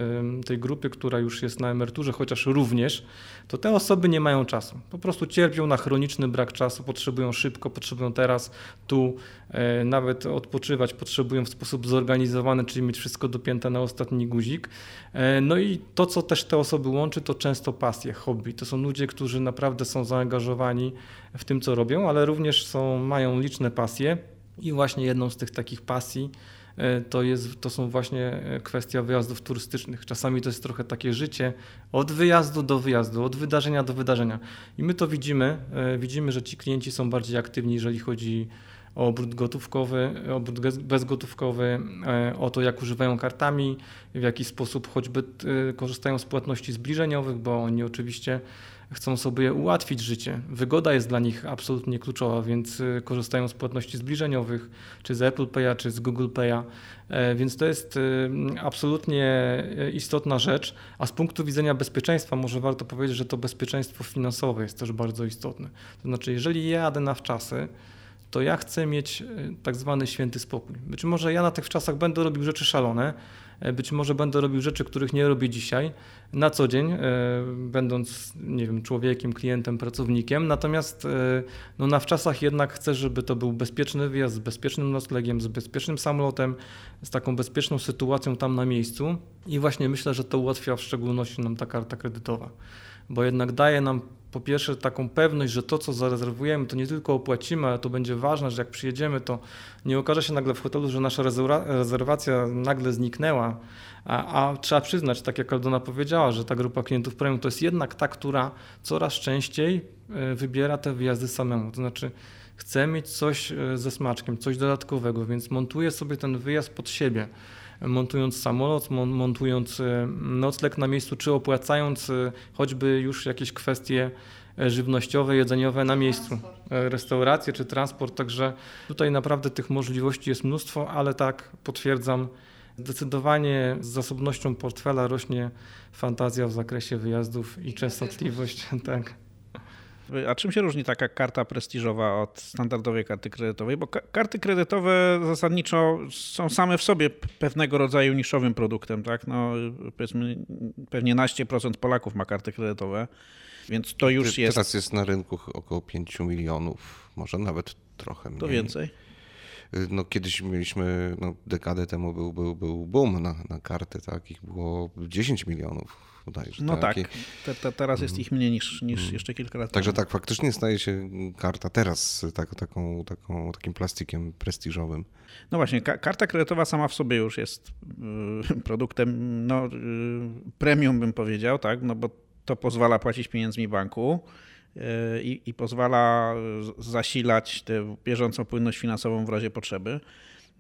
tej grupy, która już jest na emeryturze, chociaż również, to te osoby nie mają czasu. Po prostu cierpią na chroniczny brak czasu, potrzebują szybko, potrzebują teraz, tu, e, nawet odpoczywać, potrzebują w sposób zorganizowany, czyli mieć wszystko dopięte na ostatni guzik. E, no i to, co też te osoby łączy, to często pasje, hobby. To są ludzie, którzy naprawdę są zaangażowani w tym, co robią, ale również są, mają liczne pasje i właśnie jedną z tych takich pasji e, to, jest, to są właśnie e, kwestia wyjazdów turystycznych. Czasami to jest trochę takie życie od wyjazdu do wyjazdu, od wydarzenia do wydarzenia. I my to widzimy. E, widzimy, że ci klienci są bardziej aktywni, jeżeli chodzi o obrót gotówkowy, obrót bezgotówkowy, o to, jak używają kartami, w jaki sposób choćby korzystają z płatności zbliżeniowych, bo oni oczywiście chcą sobie ułatwić życie. Wygoda jest dla nich absolutnie kluczowa, więc y, korzystają z płatności zbliżeniowych, czy z Apple Pay'a, czy z Google Pay'a, e, więc to jest y, absolutnie y, istotna rzecz, a z punktu widzenia bezpieczeństwa może warto powiedzieć, że to bezpieczeństwo finansowe jest też bardzo istotne. To znaczy, jeżeli jadę na wczasy, to ja chcę mieć tak zwany święty spokój. Być może ja na tych czasach będę robił rzeczy szalone, E, być może będę robił rzeczy, których nie robię dzisiaj na co dzień, e, będąc, nie wiem, człowiekiem, klientem, pracownikiem. Natomiast e, no, na wczasach jednak chcę, żeby to był bezpieczny wyjazd z bezpiecznym noclegiem, z bezpiecznym samolotem, z taką bezpieczną sytuacją tam na miejscu. I właśnie myślę, że to ułatwia w szczególności nam ta karta kredytowa, bo jednak daje nam po pierwsze taką pewność, że to, co zarezerwujemy, to nie tylko opłacimy, ale to będzie ważne, że jak przyjedziemy, to nie okaże się nagle w hotelu, że nasza rezerwacja nagle zniknęła, a, a, trzeba przyznać, tak jak Aldona powiedziała, że ta grupa klientów premium to jest jednak ta, która coraz częściej e, wybiera te wyjazdy samemu. To znaczy, chce mieć coś e, ze smaczkiem, coś dodatkowego, więc montuje sobie ten wyjazd pod siebie montując samolot, montując e, nocleg na miejscu, czy opłacając e, choćby już jakieś kwestie e, żywnościowe, jedzeniowe na miejscu, restauracje czy transport, także tutaj naprawdę tych możliwości jest mnóstwo, ale tak potwierdzam, zdecydowanie z zasobnością portfela rośnie fantazja w zakresie wyjazdów i częstotliwość. Tak. A czym się różni taka karta prestiżowa od standardowej karty kredytowej? Bo karty kredytowe zasadniczo są same w sobie pewnego rodzaju niszowym produktem, tak? No, powiedzmy, pewnie naście procent Polaków ma karty kredytowe, więc to już jest. Teraz jest na rynku około 5 milionów, może nawet trochę mniej. To więcej. No, kiedyś mieliśmy, no, dekadę temu był, był, był boom na, na karty, tak? Ich było 10 milionów bodajże. No tak, tak. Te, te, teraz jest ich mniej niż, niż mm. jeszcze kilka lat Także temu. tak, faktycznie staje się karta teraz tak, taką, taką, takim plastikiem prestiżowym. No właśnie, ka karta kredytowa sama w sobie już jest y, produktem no, y, premium, bym powiedział, tak? no bo to pozwala płacić pieniędzmi banku. Y, i, pozwala zasilać tę bieżącą płynność finansową w razie potrzeby.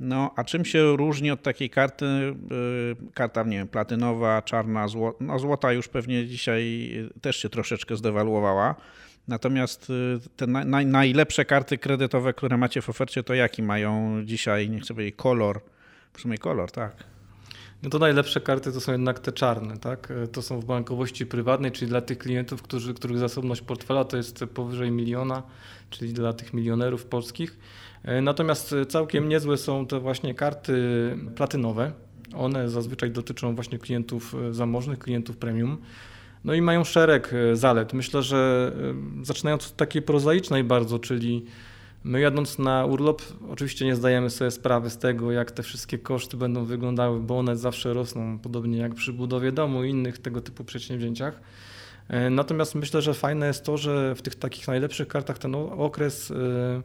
No, a czym się różni od takiej karty, y, karta, nie wiem, platynowa, czarna, złota, no złota już pewnie dzisiaj też się troszeczkę zdewaluowała, natomiast y, te naj, najlepsze karty kredytowe, które macie w ofercie, to jaki mają dzisiaj, nie chcę powiedzieć kolor, w sumie kolor, tak. No to najlepsze karty to są jednak te czarne, tak? To są w bankowości prywatnej, czyli dla tych klientów, którzy, których zasobność portfela to jest powyżej miliona, czyli dla tych milionerów polskich. E, natomiast całkiem niezłe są te właśnie karty platynowe. One zazwyczaj dotyczą właśnie klientów e, zamożnych, klientów premium. No i mają szereg e, zalet. Myślę, że zaczynając od takiej prozaicznej bardzo, czyli my jadąc na urlop, oczywiście nie zdajemy sobie sprawy z tego, jak te wszystkie koszty będą wyglądały, bo one zawsze rosną, podobnie jak przy budowie domu i innych tego typu przedsięwzięciach. Natomiast myślę, że fajne jest to, że w tych takich najlepszych kartach ten okres E,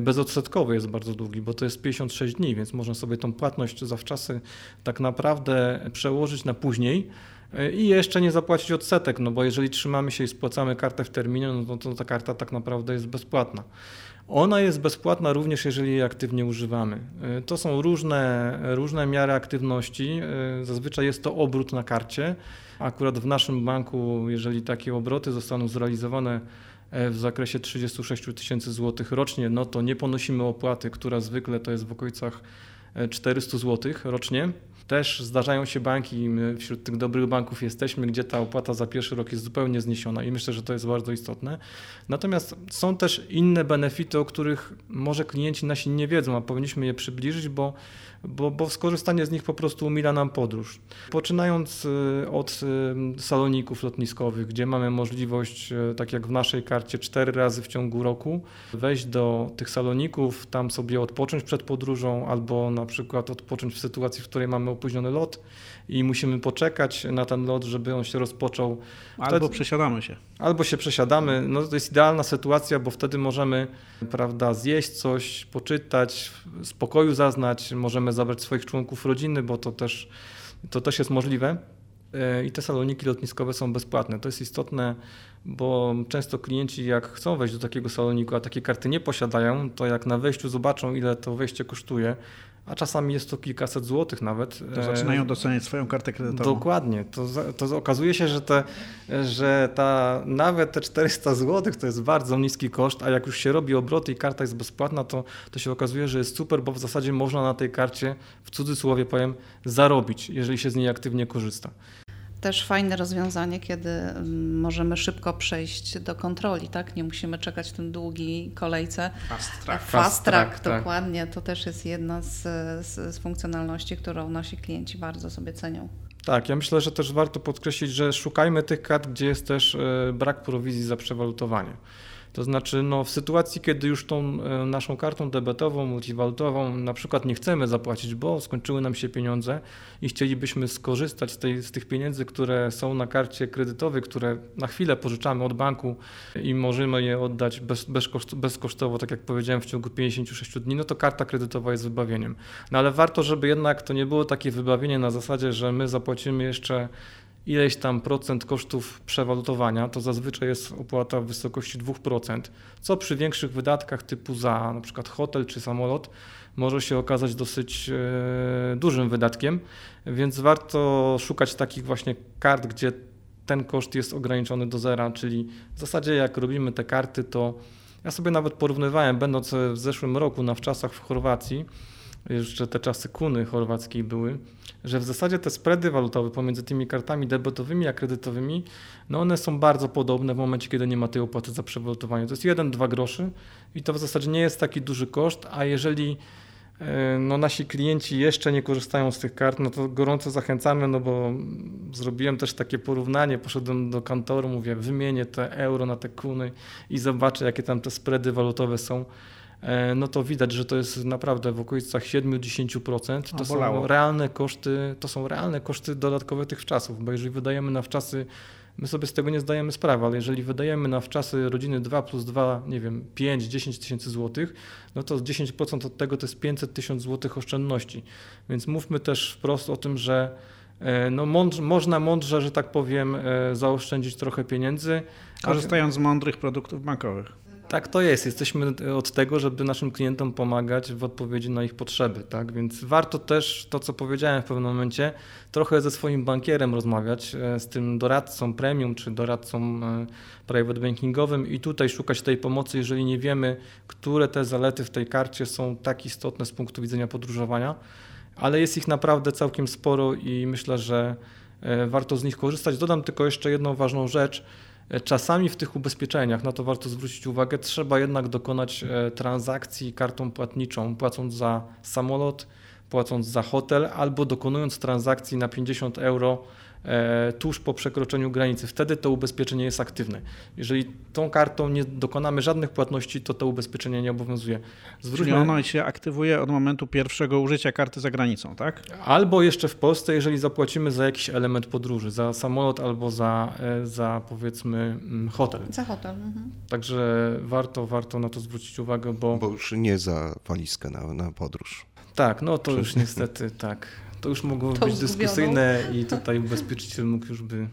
bezodsetkowy jest bardzo długi, bo to jest 56 dni, więc można sobie tą płatność zawczasy tak naprawdę przełożyć na później. I jeszcze nie zapłacić odsetek, no bo jeżeli trzymamy się i spłacamy kartę w terminie, no to ta karta tak naprawdę jest bezpłatna. Ona jest bezpłatna również, jeżeli jej aktywnie używamy. To są różne, różne miary aktywności. Zazwyczaj jest to obrót na karcie. Akurat w naszym banku, jeżeli takie obroty zostaną zrealizowane e, w zakresie 36 tysięcy złotych rocznie, no to nie ponosimy opłaty, która zwykle to jest w okolicach 400 e, złotych rocznie. Też zdarzają się banki, my wśród tych dobrych banków jesteśmy, gdzie ta opłata za pierwszy rok jest zupełnie zniesiona i myślę, że to jest bardzo istotne. Natomiast są też inne benefity, o których może klienci nasi nie wiedzą, a powinniśmy je przybliżyć, bo bo, bo skorzystanie z nich po prostu umila nam podróż. Poczynając y, od y, saloników lotniskowych, gdzie mamy możliwość, y, tak jak w naszej karcie, cztery razy w ciągu roku wejść do tych saloników, tam sobie odpocząć przed podróżą albo na przykład odpocząć w sytuacji, w której mamy opóźniony lot i musimy poczekać na ten lot, żeby on się rozpoczął. Albo wtedy, przesiadamy się. Albo się przesiadamy. No to jest idealna sytuacja, bo wtedy możemy prawda, zjeść coś, poczytać, spokoju zaznać, możemy zabrać swoich członków rodziny, bo to też, to też jest możliwe. E, I te saloniki lotniskowe są bezpłatne. To jest istotne, bo często klienci, jak chcą wejść do takiego saloniku, a takie karty nie posiadają, to jak na wejściu zobaczą, ile to wejście kosztuje, a czasami jest to kilkaset złotych nawet. To zaczynają e, doceniać swoją kartę kredytową. Dokładnie. To, to okazuje się, że, te, że ta, nawet te 400 złotych to jest bardzo niski koszt, a jak już się robi obroty i karta jest bezpłatna, to, to się okazuje, że jest super, bo w zasadzie można na tej karcie, w cudzysłowie powiem, zarobić, jeżeli się z niej aktywnie korzysta też fajne rozwiązanie, kiedy mm, możemy szybko przejść do kontroli, tak? Nie musimy czekać w tym długiej kolejce. Fast track. Fast, Fast track, track, tak. dokładnie. To też jest jedna z, z, z funkcjonalności, którą nasi klienci bardzo sobie cenią. Tak, ja myślę, że też warto podkreślić, że szukajmy tych kart, gdzie jest też e, brak prowizji za przewalutowanie. To znaczy, no, w sytuacji, kiedy już tą e, naszą kartą debetową, multiwalutową na przykład nie chcemy zapłacić, bo skończyły nam się pieniądze i chcielibyśmy skorzystać z, tej, z tych pieniędzy, które są na karcie kredytowej, które na chwilę pożyczamy od banku i możemy je oddać bez, bezkosztowo, tak jak powiedziałem, w ciągu 56 dni, no to karta kredytowa jest wybawieniem. No ale warto, żeby jednak to nie było takie wybawienie na zasadzie, że my zapłacimy jeszcze ileś tam procent kosztów przewalutowania, to zazwyczaj jest opłata w wysokości 2%, co przy większych wydatkach typu za na przykład hotel czy samolot może się okazać dosyć e, dużym wydatkiem, więc warto szukać takich właśnie kart, gdzie ten koszt jest ograniczony do zera, czyli w zasadzie jak robimy te karty, to ja sobie nawet porównywałem, będąc w zeszłym roku na wczasach w Chorwacji, jeszcze te czasy kuny chorwackiej były, że w zasadzie te spready walutowe pomiędzy tymi kartami debetowymi a kredytowymi, no one są bardzo podobne w momencie, kiedy nie ma tej opłaty za przewalutowanie. To jest 1-2 groszy i to w zasadzie nie jest taki duży koszt, a jeżeli e, no, nasi klienci jeszcze nie korzystają z tych kart, no to gorąco zachęcamy, no bo zrobiłem też takie porównanie, poszedłem do kantoru, mówię, wymienię te euro na te kuny i zobaczę, jakie tam te spready walutowe są. E, no to widać, że to jest naprawdę w okolicach 7-10%. To są realne koszty, to są realne koszty dodatkowe tych wczasów, bo jeżeli wydajemy na wczasy, my sobie z tego nie zdajemy sprawy, ale jeżeli wydajemy na wczasy rodziny 2 plus 2, nie wiem, 5-10 tysięcy złotych, no to 10% od tego to jest 500 tysięcy złotych oszczędności. Więc mówmy też wprost o tym, że e, no mądrze, można mądrze, że tak powiem, e, zaoszczędzić trochę pieniędzy. Korzystając z mądrych produktów bankowych. Tak to jest. Jesteśmy od tego, żeby naszym klientom pomagać w odpowiedzi na ich potrzeby. Tak? Więc warto też to, co powiedziałem w pewnym momencie, trochę ze swoim bankierem rozmawiać, e, z tym doradcą premium czy doradcą e, private bankingowym i tutaj szukać tej pomocy, jeżeli nie wiemy, które te zalety w tej karcie są tak istotne z punktu widzenia podróżowania, ale jest ich naprawdę całkiem sporo i myślę, że e, warto z nich korzystać. Dodam tylko jeszcze jedną ważną rzecz czasami w tych ubezpieczeniach, na to warto zwrócić uwagę, trzeba jednak dokonać e, transakcji kartą płatniczą, płacąc za samolot, płacąc za hotel albo dokonując transakcji na 50 euro E, tuż po przekroczeniu granicy. Wtedy to ubezpieczenie jest aktywne. Jeżeli tą kartą nie dokonamy żadnych płatności, to to ubezpieczenie nie obowiązuje. Zwróćmy... Czyli ono się aktywuje od momentu pierwszego użycia karty za granicą, tak? Albo jeszcze w Polsce, jeżeli zapłacimy za jakiś element podróży, za samolot albo za, e, za powiedzmy mm, hotel. Za hotel. Mhm. Także warto, warto na to zwrócić uwagę, bo... Bo już nie za walizkę na, na podróż. Tak, no to już niestety tak to już mogło być zgubioną. dyskusyjne i tutaj ubezpieczyciel mógł już by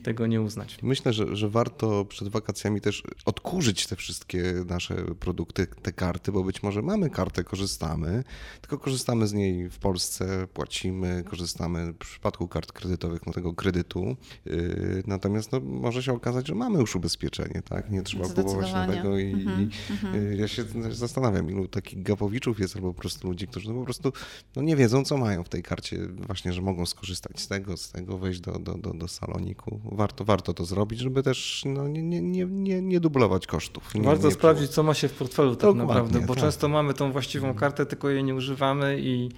tego nie uznać. Myślę, że, że warto przed wakacjami też odkurzyć te wszystkie nasze produkty, te karty, bo być może mamy kartę, korzystamy, tylko korzystamy z niej w Polsce, płacimy, korzystamy w przypadku kart kredytowych no tego kredytu. Yy, natomiast no, może się okazać, że mamy już ubezpieczenie, tak? Nie trzeba kupować nowego i, mm -hmm. ja się zastanawiam, ilu takich gapowiczów jest albo po prostu ludzi, którzy no po prostu no, nie wiedzą, co mają w tej karcie, właśnie, że mogą skorzystać z tego, z tego, wejść do, do, do, do saloniku warto, warto to zrobić, żeby też no, nie, nie, nie, nie dublować kosztów. Nie, warto nie sprawdzić, co ma się w portfelu tak Dokładnie, naprawdę, bo tak. często mamy tą właściwą kartę, tylko jej nie używamy i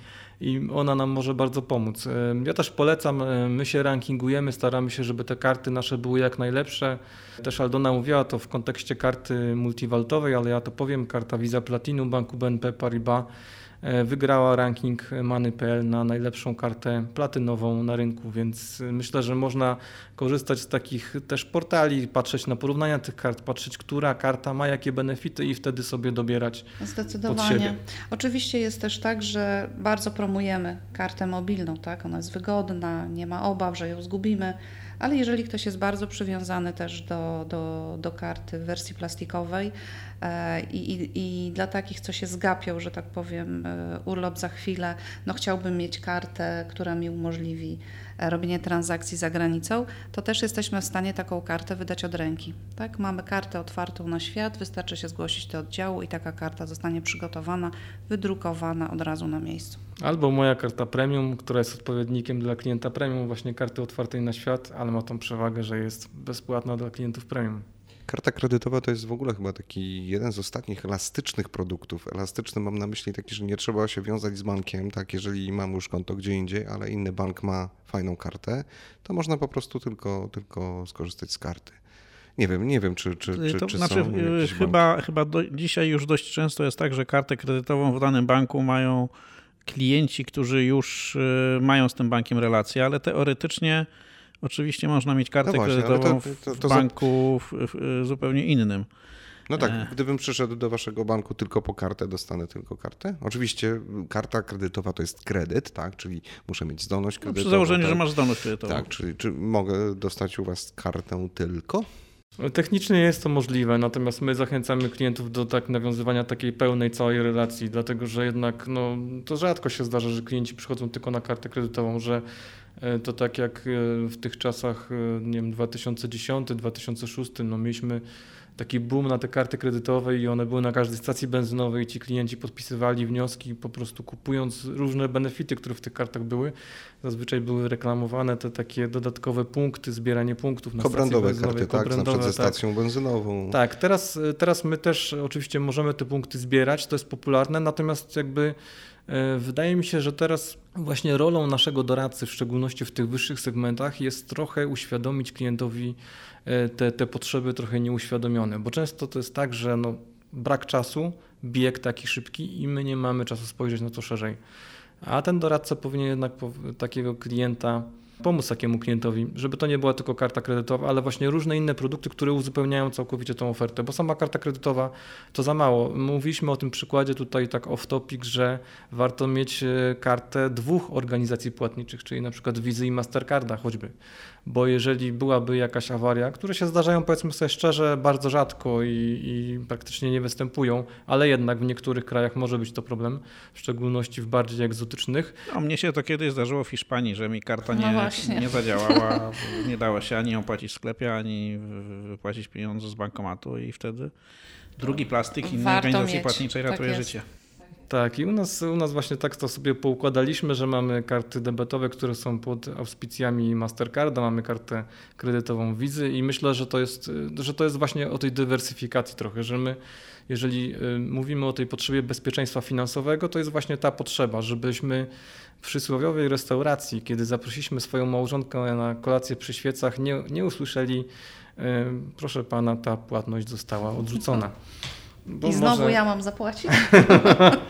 i ona nam może bardzo pomóc. Ja też polecam, my się rankingujemy, staramy się, żeby te karty nasze były jak najlepsze. Też Aldona mówiła to w kontekście karty multiwaltowej, ale ja to powiem, karta Visa Platinum Banku BNP Paribas wygrała ranking Money.pl na najlepszą kartę platynową na rynku, więc myślę, że można korzystać z takich też portali, patrzeć na porównania tych kart, patrzeć, która karta ma jakie benefity i wtedy sobie dobierać Zdecydowanie. Oczywiście jest też tak, że bardzo promujemy kartę mobilną, tak? Ona jest wygodna, nie ma obaw, że ją zgubimy ale jeżeli ktoś jest bardzo przywiązany też do, do, do karty w wersji plastikowej e, i, i, i dla takich, co się zgapią, że tak powiem, e, urlop za chwilę, no chciałbym mieć kartę, która mi umożliwi robienie transakcji za granicą, to też jesteśmy w stanie taką kartę wydać od ręki. Tak? Mamy kartę otwartą na świat, wystarczy się zgłosić do oddziału i taka karta zostanie przygotowana, wydrukowana od razu na miejscu. Albo moja karta premium, która jest odpowiednikiem dla klienta premium, właśnie karty otwartej na świat, ale ma tą przewagę, że jest bezpłatna dla klientów premium. Karta kredytowa to jest w ogóle chyba taki jeden z ostatnich elastycznych produktów. Elastyczny mam na myśli taki, że nie trzeba się wiązać z bankiem, tak, jeżeli mam już konto gdzie indziej, ale inny bank ma fajną kartę, to można po prostu tylko, tylko skorzystać z karty. Nie wiem, nie wiem, czy, czy, czy, to, czy znaczy, są chyba, chyba do, dzisiaj już dość często jest tak, że kartę kredytową w danym banku mają klienci, którzy już y, mają z tym bankiem relacje, ale teoretycznie oczywiście można mieć kartę no właśnie, kredytową to, to, to, w banku w, w, zupełnie innym. No tak, e. gdybym przyszedł do waszego banku tylko po kartę, dostanę tylko kartę. Oczywiście karta kredytowa to jest kredyt, tak, czyli muszę mieć zdolność kredytową. No przy założeniu, tak? że masz zdolność kredytową. Tak, czyli czy mogę dostać u was kartę tylko? Technicznie jest to możliwe, natomiast my zachęcamy klientów do tak nawiązywania takiej pełnej, całej relacji, dlatego że jednak no, to rzadko się zdarza, że klienci przychodzą tylko na kartę kredytową, że to tak jak e, w tych czasach, e, nie wiem, 2010, 2006, no mieliśmy taki boom na te karty kredytowe i one były na każdej stacji benzynowej. Ci klienci podpisywali wnioski po prostu kupując różne benefity, które w tych kartach były. Zazwyczaj były reklamowane te takie dodatkowe punkty, zbieranie punktów na stacji benzynowej. karty, tak, na przykład ze stacją tak. benzynową. Tak, teraz, teraz my też oczywiście możemy te punkty zbierać, to jest popularne, natomiast jakby e, Wydaje mi się, że teraz właśnie rolą naszego doradcy, w szczególności w tych wyższych segmentach, jest trochę uświadomić klientowi E, te, te potrzeby trochę nieuświadomione, bo często to jest tak, że no, brak czasu, bieg taki szybki i my nie mamy czasu spojrzeć na to szerzej. A ten doradca powinien jednak takiego klienta pomóc takiemu klientowi, żeby to nie była tylko karta kredytowa, ale właśnie różne inne produkty, które uzupełniają całkowicie tą ofertę, bo sama karta kredytowa to za mało. Mówiliśmy o tym przykładzie tutaj tak off topic, że warto mieć e, kartę dwóch organizacji płatniczych, czyli na przykład Visa i Mastercarda choćby, bo jeżeli byłaby jakaś awaria, które się zdarzają powiedzmy sobie szczerze bardzo rzadko i, i praktycznie nie występują, ale jednak w niektórych krajach może być to problem, w szczególności w bardziej egzotycznych. No, mnie się to kiedyś zdarzyło w Hiszpanii, że mi karta nie, no nie zadziałała, nie dało się ani opłacić w sklepie, ani wypłacić pieniądze z bankomatu i wtedy drugi plastik innej organizacji mieć. płatniczej ratuje tak życie. Tak, i u nas, u nas właśnie tak to sobie poukładaliśmy, że mamy karty debetowe, które są pod auspicjami Mastercarda, mamy kartę kredytową Wizy i myślę, że to jest, że to jest właśnie o tej dywersyfikacji trochę, że my, jeżeli y, mówimy o tej potrzebie bezpieczeństwa finansowego, to jest właśnie ta potrzeba, żebyśmy w przysłowiowej restauracji, kiedy zaprosiliśmy swoją małżonkę na kolację przy świecach, nie, nie usłyszeli, y, proszę pana, ta płatność została odrzucona. Bo I znowu może... ja mam zapłacić?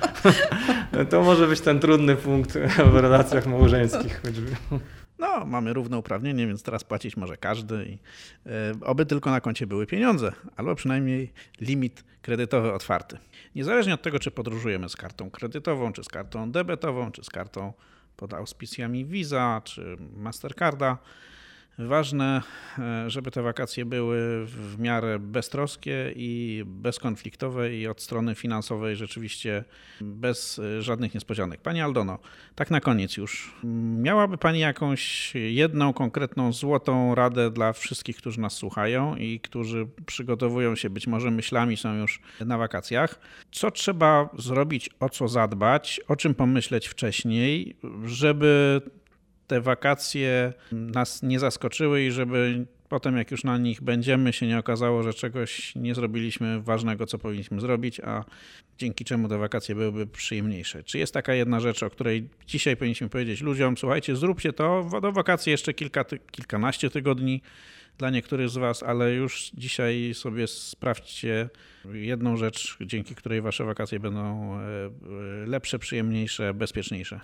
to może być ten trudny punkt w relacjach małżeńskich choćby. No, mamy równouprawnienie, więc teraz płacić może każdy. I, e, oby tylko na koncie były pieniądze, albo przynajmniej limit kredytowy otwarty. Niezależnie od tego, czy podróżujemy z kartą kredytową, czy z kartą debetową, czy z kartą pod auspicjami Visa czy Mastercarda. Ważne, e, żeby te wakacje były w miarę beztroskie i bezkonfliktowe i od strony finansowej rzeczywiście bez żadnych niespodzianek. Pani Aldono, tak na koniec już. Miałaby Pani jakąś jedną konkretną złotą radę dla wszystkich, którzy nas słuchają i którzy przygotowują się być może myślami, są już na wakacjach. Co trzeba zrobić, o co zadbać, o czym pomyśleć wcześniej, żeby te wakacje nas nie zaskoczyły i żeby potem, jak już na nich będziemy, się nie okazało, że czegoś nie zrobiliśmy ważnego, co powinniśmy zrobić, a dzięki czemu te wakacje byłyby przyjemniejsze. Czy jest taka jedna rzecz, o której dzisiaj powinniśmy powiedzieć ludziom, słuchajcie, zróbcie to, do wakacji jeszcze kilka, kilkanaście tygodni, dla niektórych z Was, ale już dzisiaj sobie sprawdźcie jedną rzecz, dzięki której Wasze wakacje będą e, e, lepsze, przyjemniejsze, bezpieczniejsze.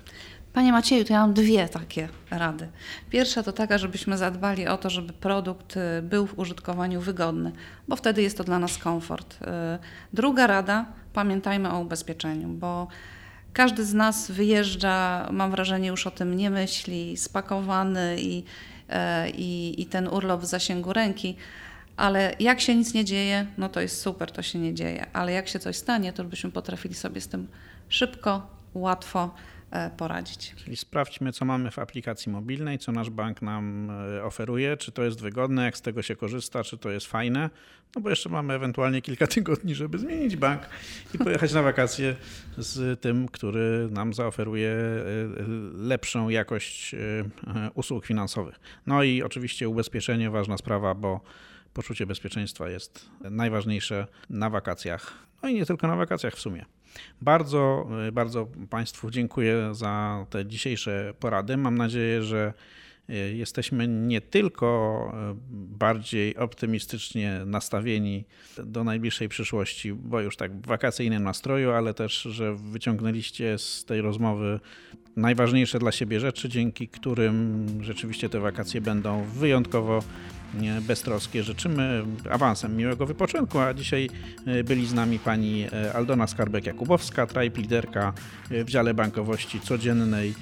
Panie Macieju, to ja mam dwie takie rady. Pierwsza to taka, żebyśmy zadbali o to, żeby produkt e, był w użytkowaniu wygodny, bo wtedy jest to dla nas komfort. Druga rada, pamiętajmy o ubezpieczeniu, bo każdy z nas wyjeżdża, mam wrażenie, już o tym nie myśli, spakowany i E, i, i ten urlop w zasięgu ręki. Ale jak się nic nie dzieje, no to jest super, to się nie dzieje. Ale jak się coś stanie, to byśmy potrafili sobie z tym szybko, łatwo E, poradzić. Czyli sprawdźmy, co mamy w aplikacji mobilnej, co nasz bank nam e, oferuje, czy to jest wygodne, jak z tego się korzysta, czy to jest fajne. No bo jeszcze mamy ewentualnie kilka tygodni, żeby zmienić bank i pojechać na wakacje z tym, który nam zaoferuje e, lepszą jakość usług finansowych. No i oczywiście ubezpieczenie, ważna sprawa, bo poczucie bezpieczeństwa jest najważniejsze na wakacjach. No i nie tylko na wakacjach w sumie. Bardzo, bardzo Państwu dziękuję za te dzisiejsze porady. Mam nadzieję, że jesteśmy nie tylko e, bardziej optymistycznie nastawieni do najbliższej przyszłości, bo już tak w wakacyjnym nastroju, ale też, że wyciągnęliście z tej rozmowy najważniejsze dla siebie rzeczy, dzięki którym rzeczywiście te wakacje będą wyjątkowo beztroskie. Życzymy awansem miłego wypoczynku, a dzisiaj e, byli z nami pani e, Aldona Skarbek-Jakubowska, tribe liderka e, w dziale bankowości codziennej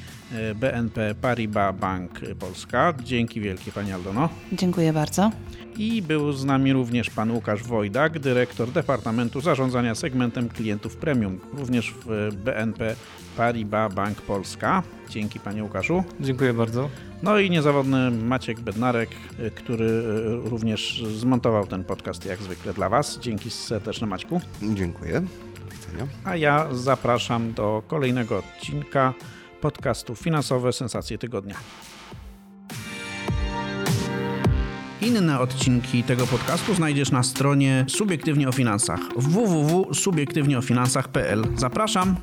BNP Paribas Bank Polska. Dzięki wielkie pani Aldono. Dziękuję bardzo. I był z nami również pan Łukasz Wojdak, dyrektor Departamentu Zarządzania Segmentem Klientów Premium, również w BNP Paribas Bank Polska. Dzięki panie Łukaszu. Dziękuję bardzo. No i niezawodny Maciek Bednarek, który również zmontował ten podcast jak zwykle dla was. Dzięki serdeczne Maćku. Dziękuję. A ja zapraszam do kolejnego odcinka podcastu Finansowe Sensacje Tygodnia. Inne odcinki tego podcastu znajdziesz na stronie Subiektywnie o Finansach www.subiektywnieofinansach.pl. Zapraszam!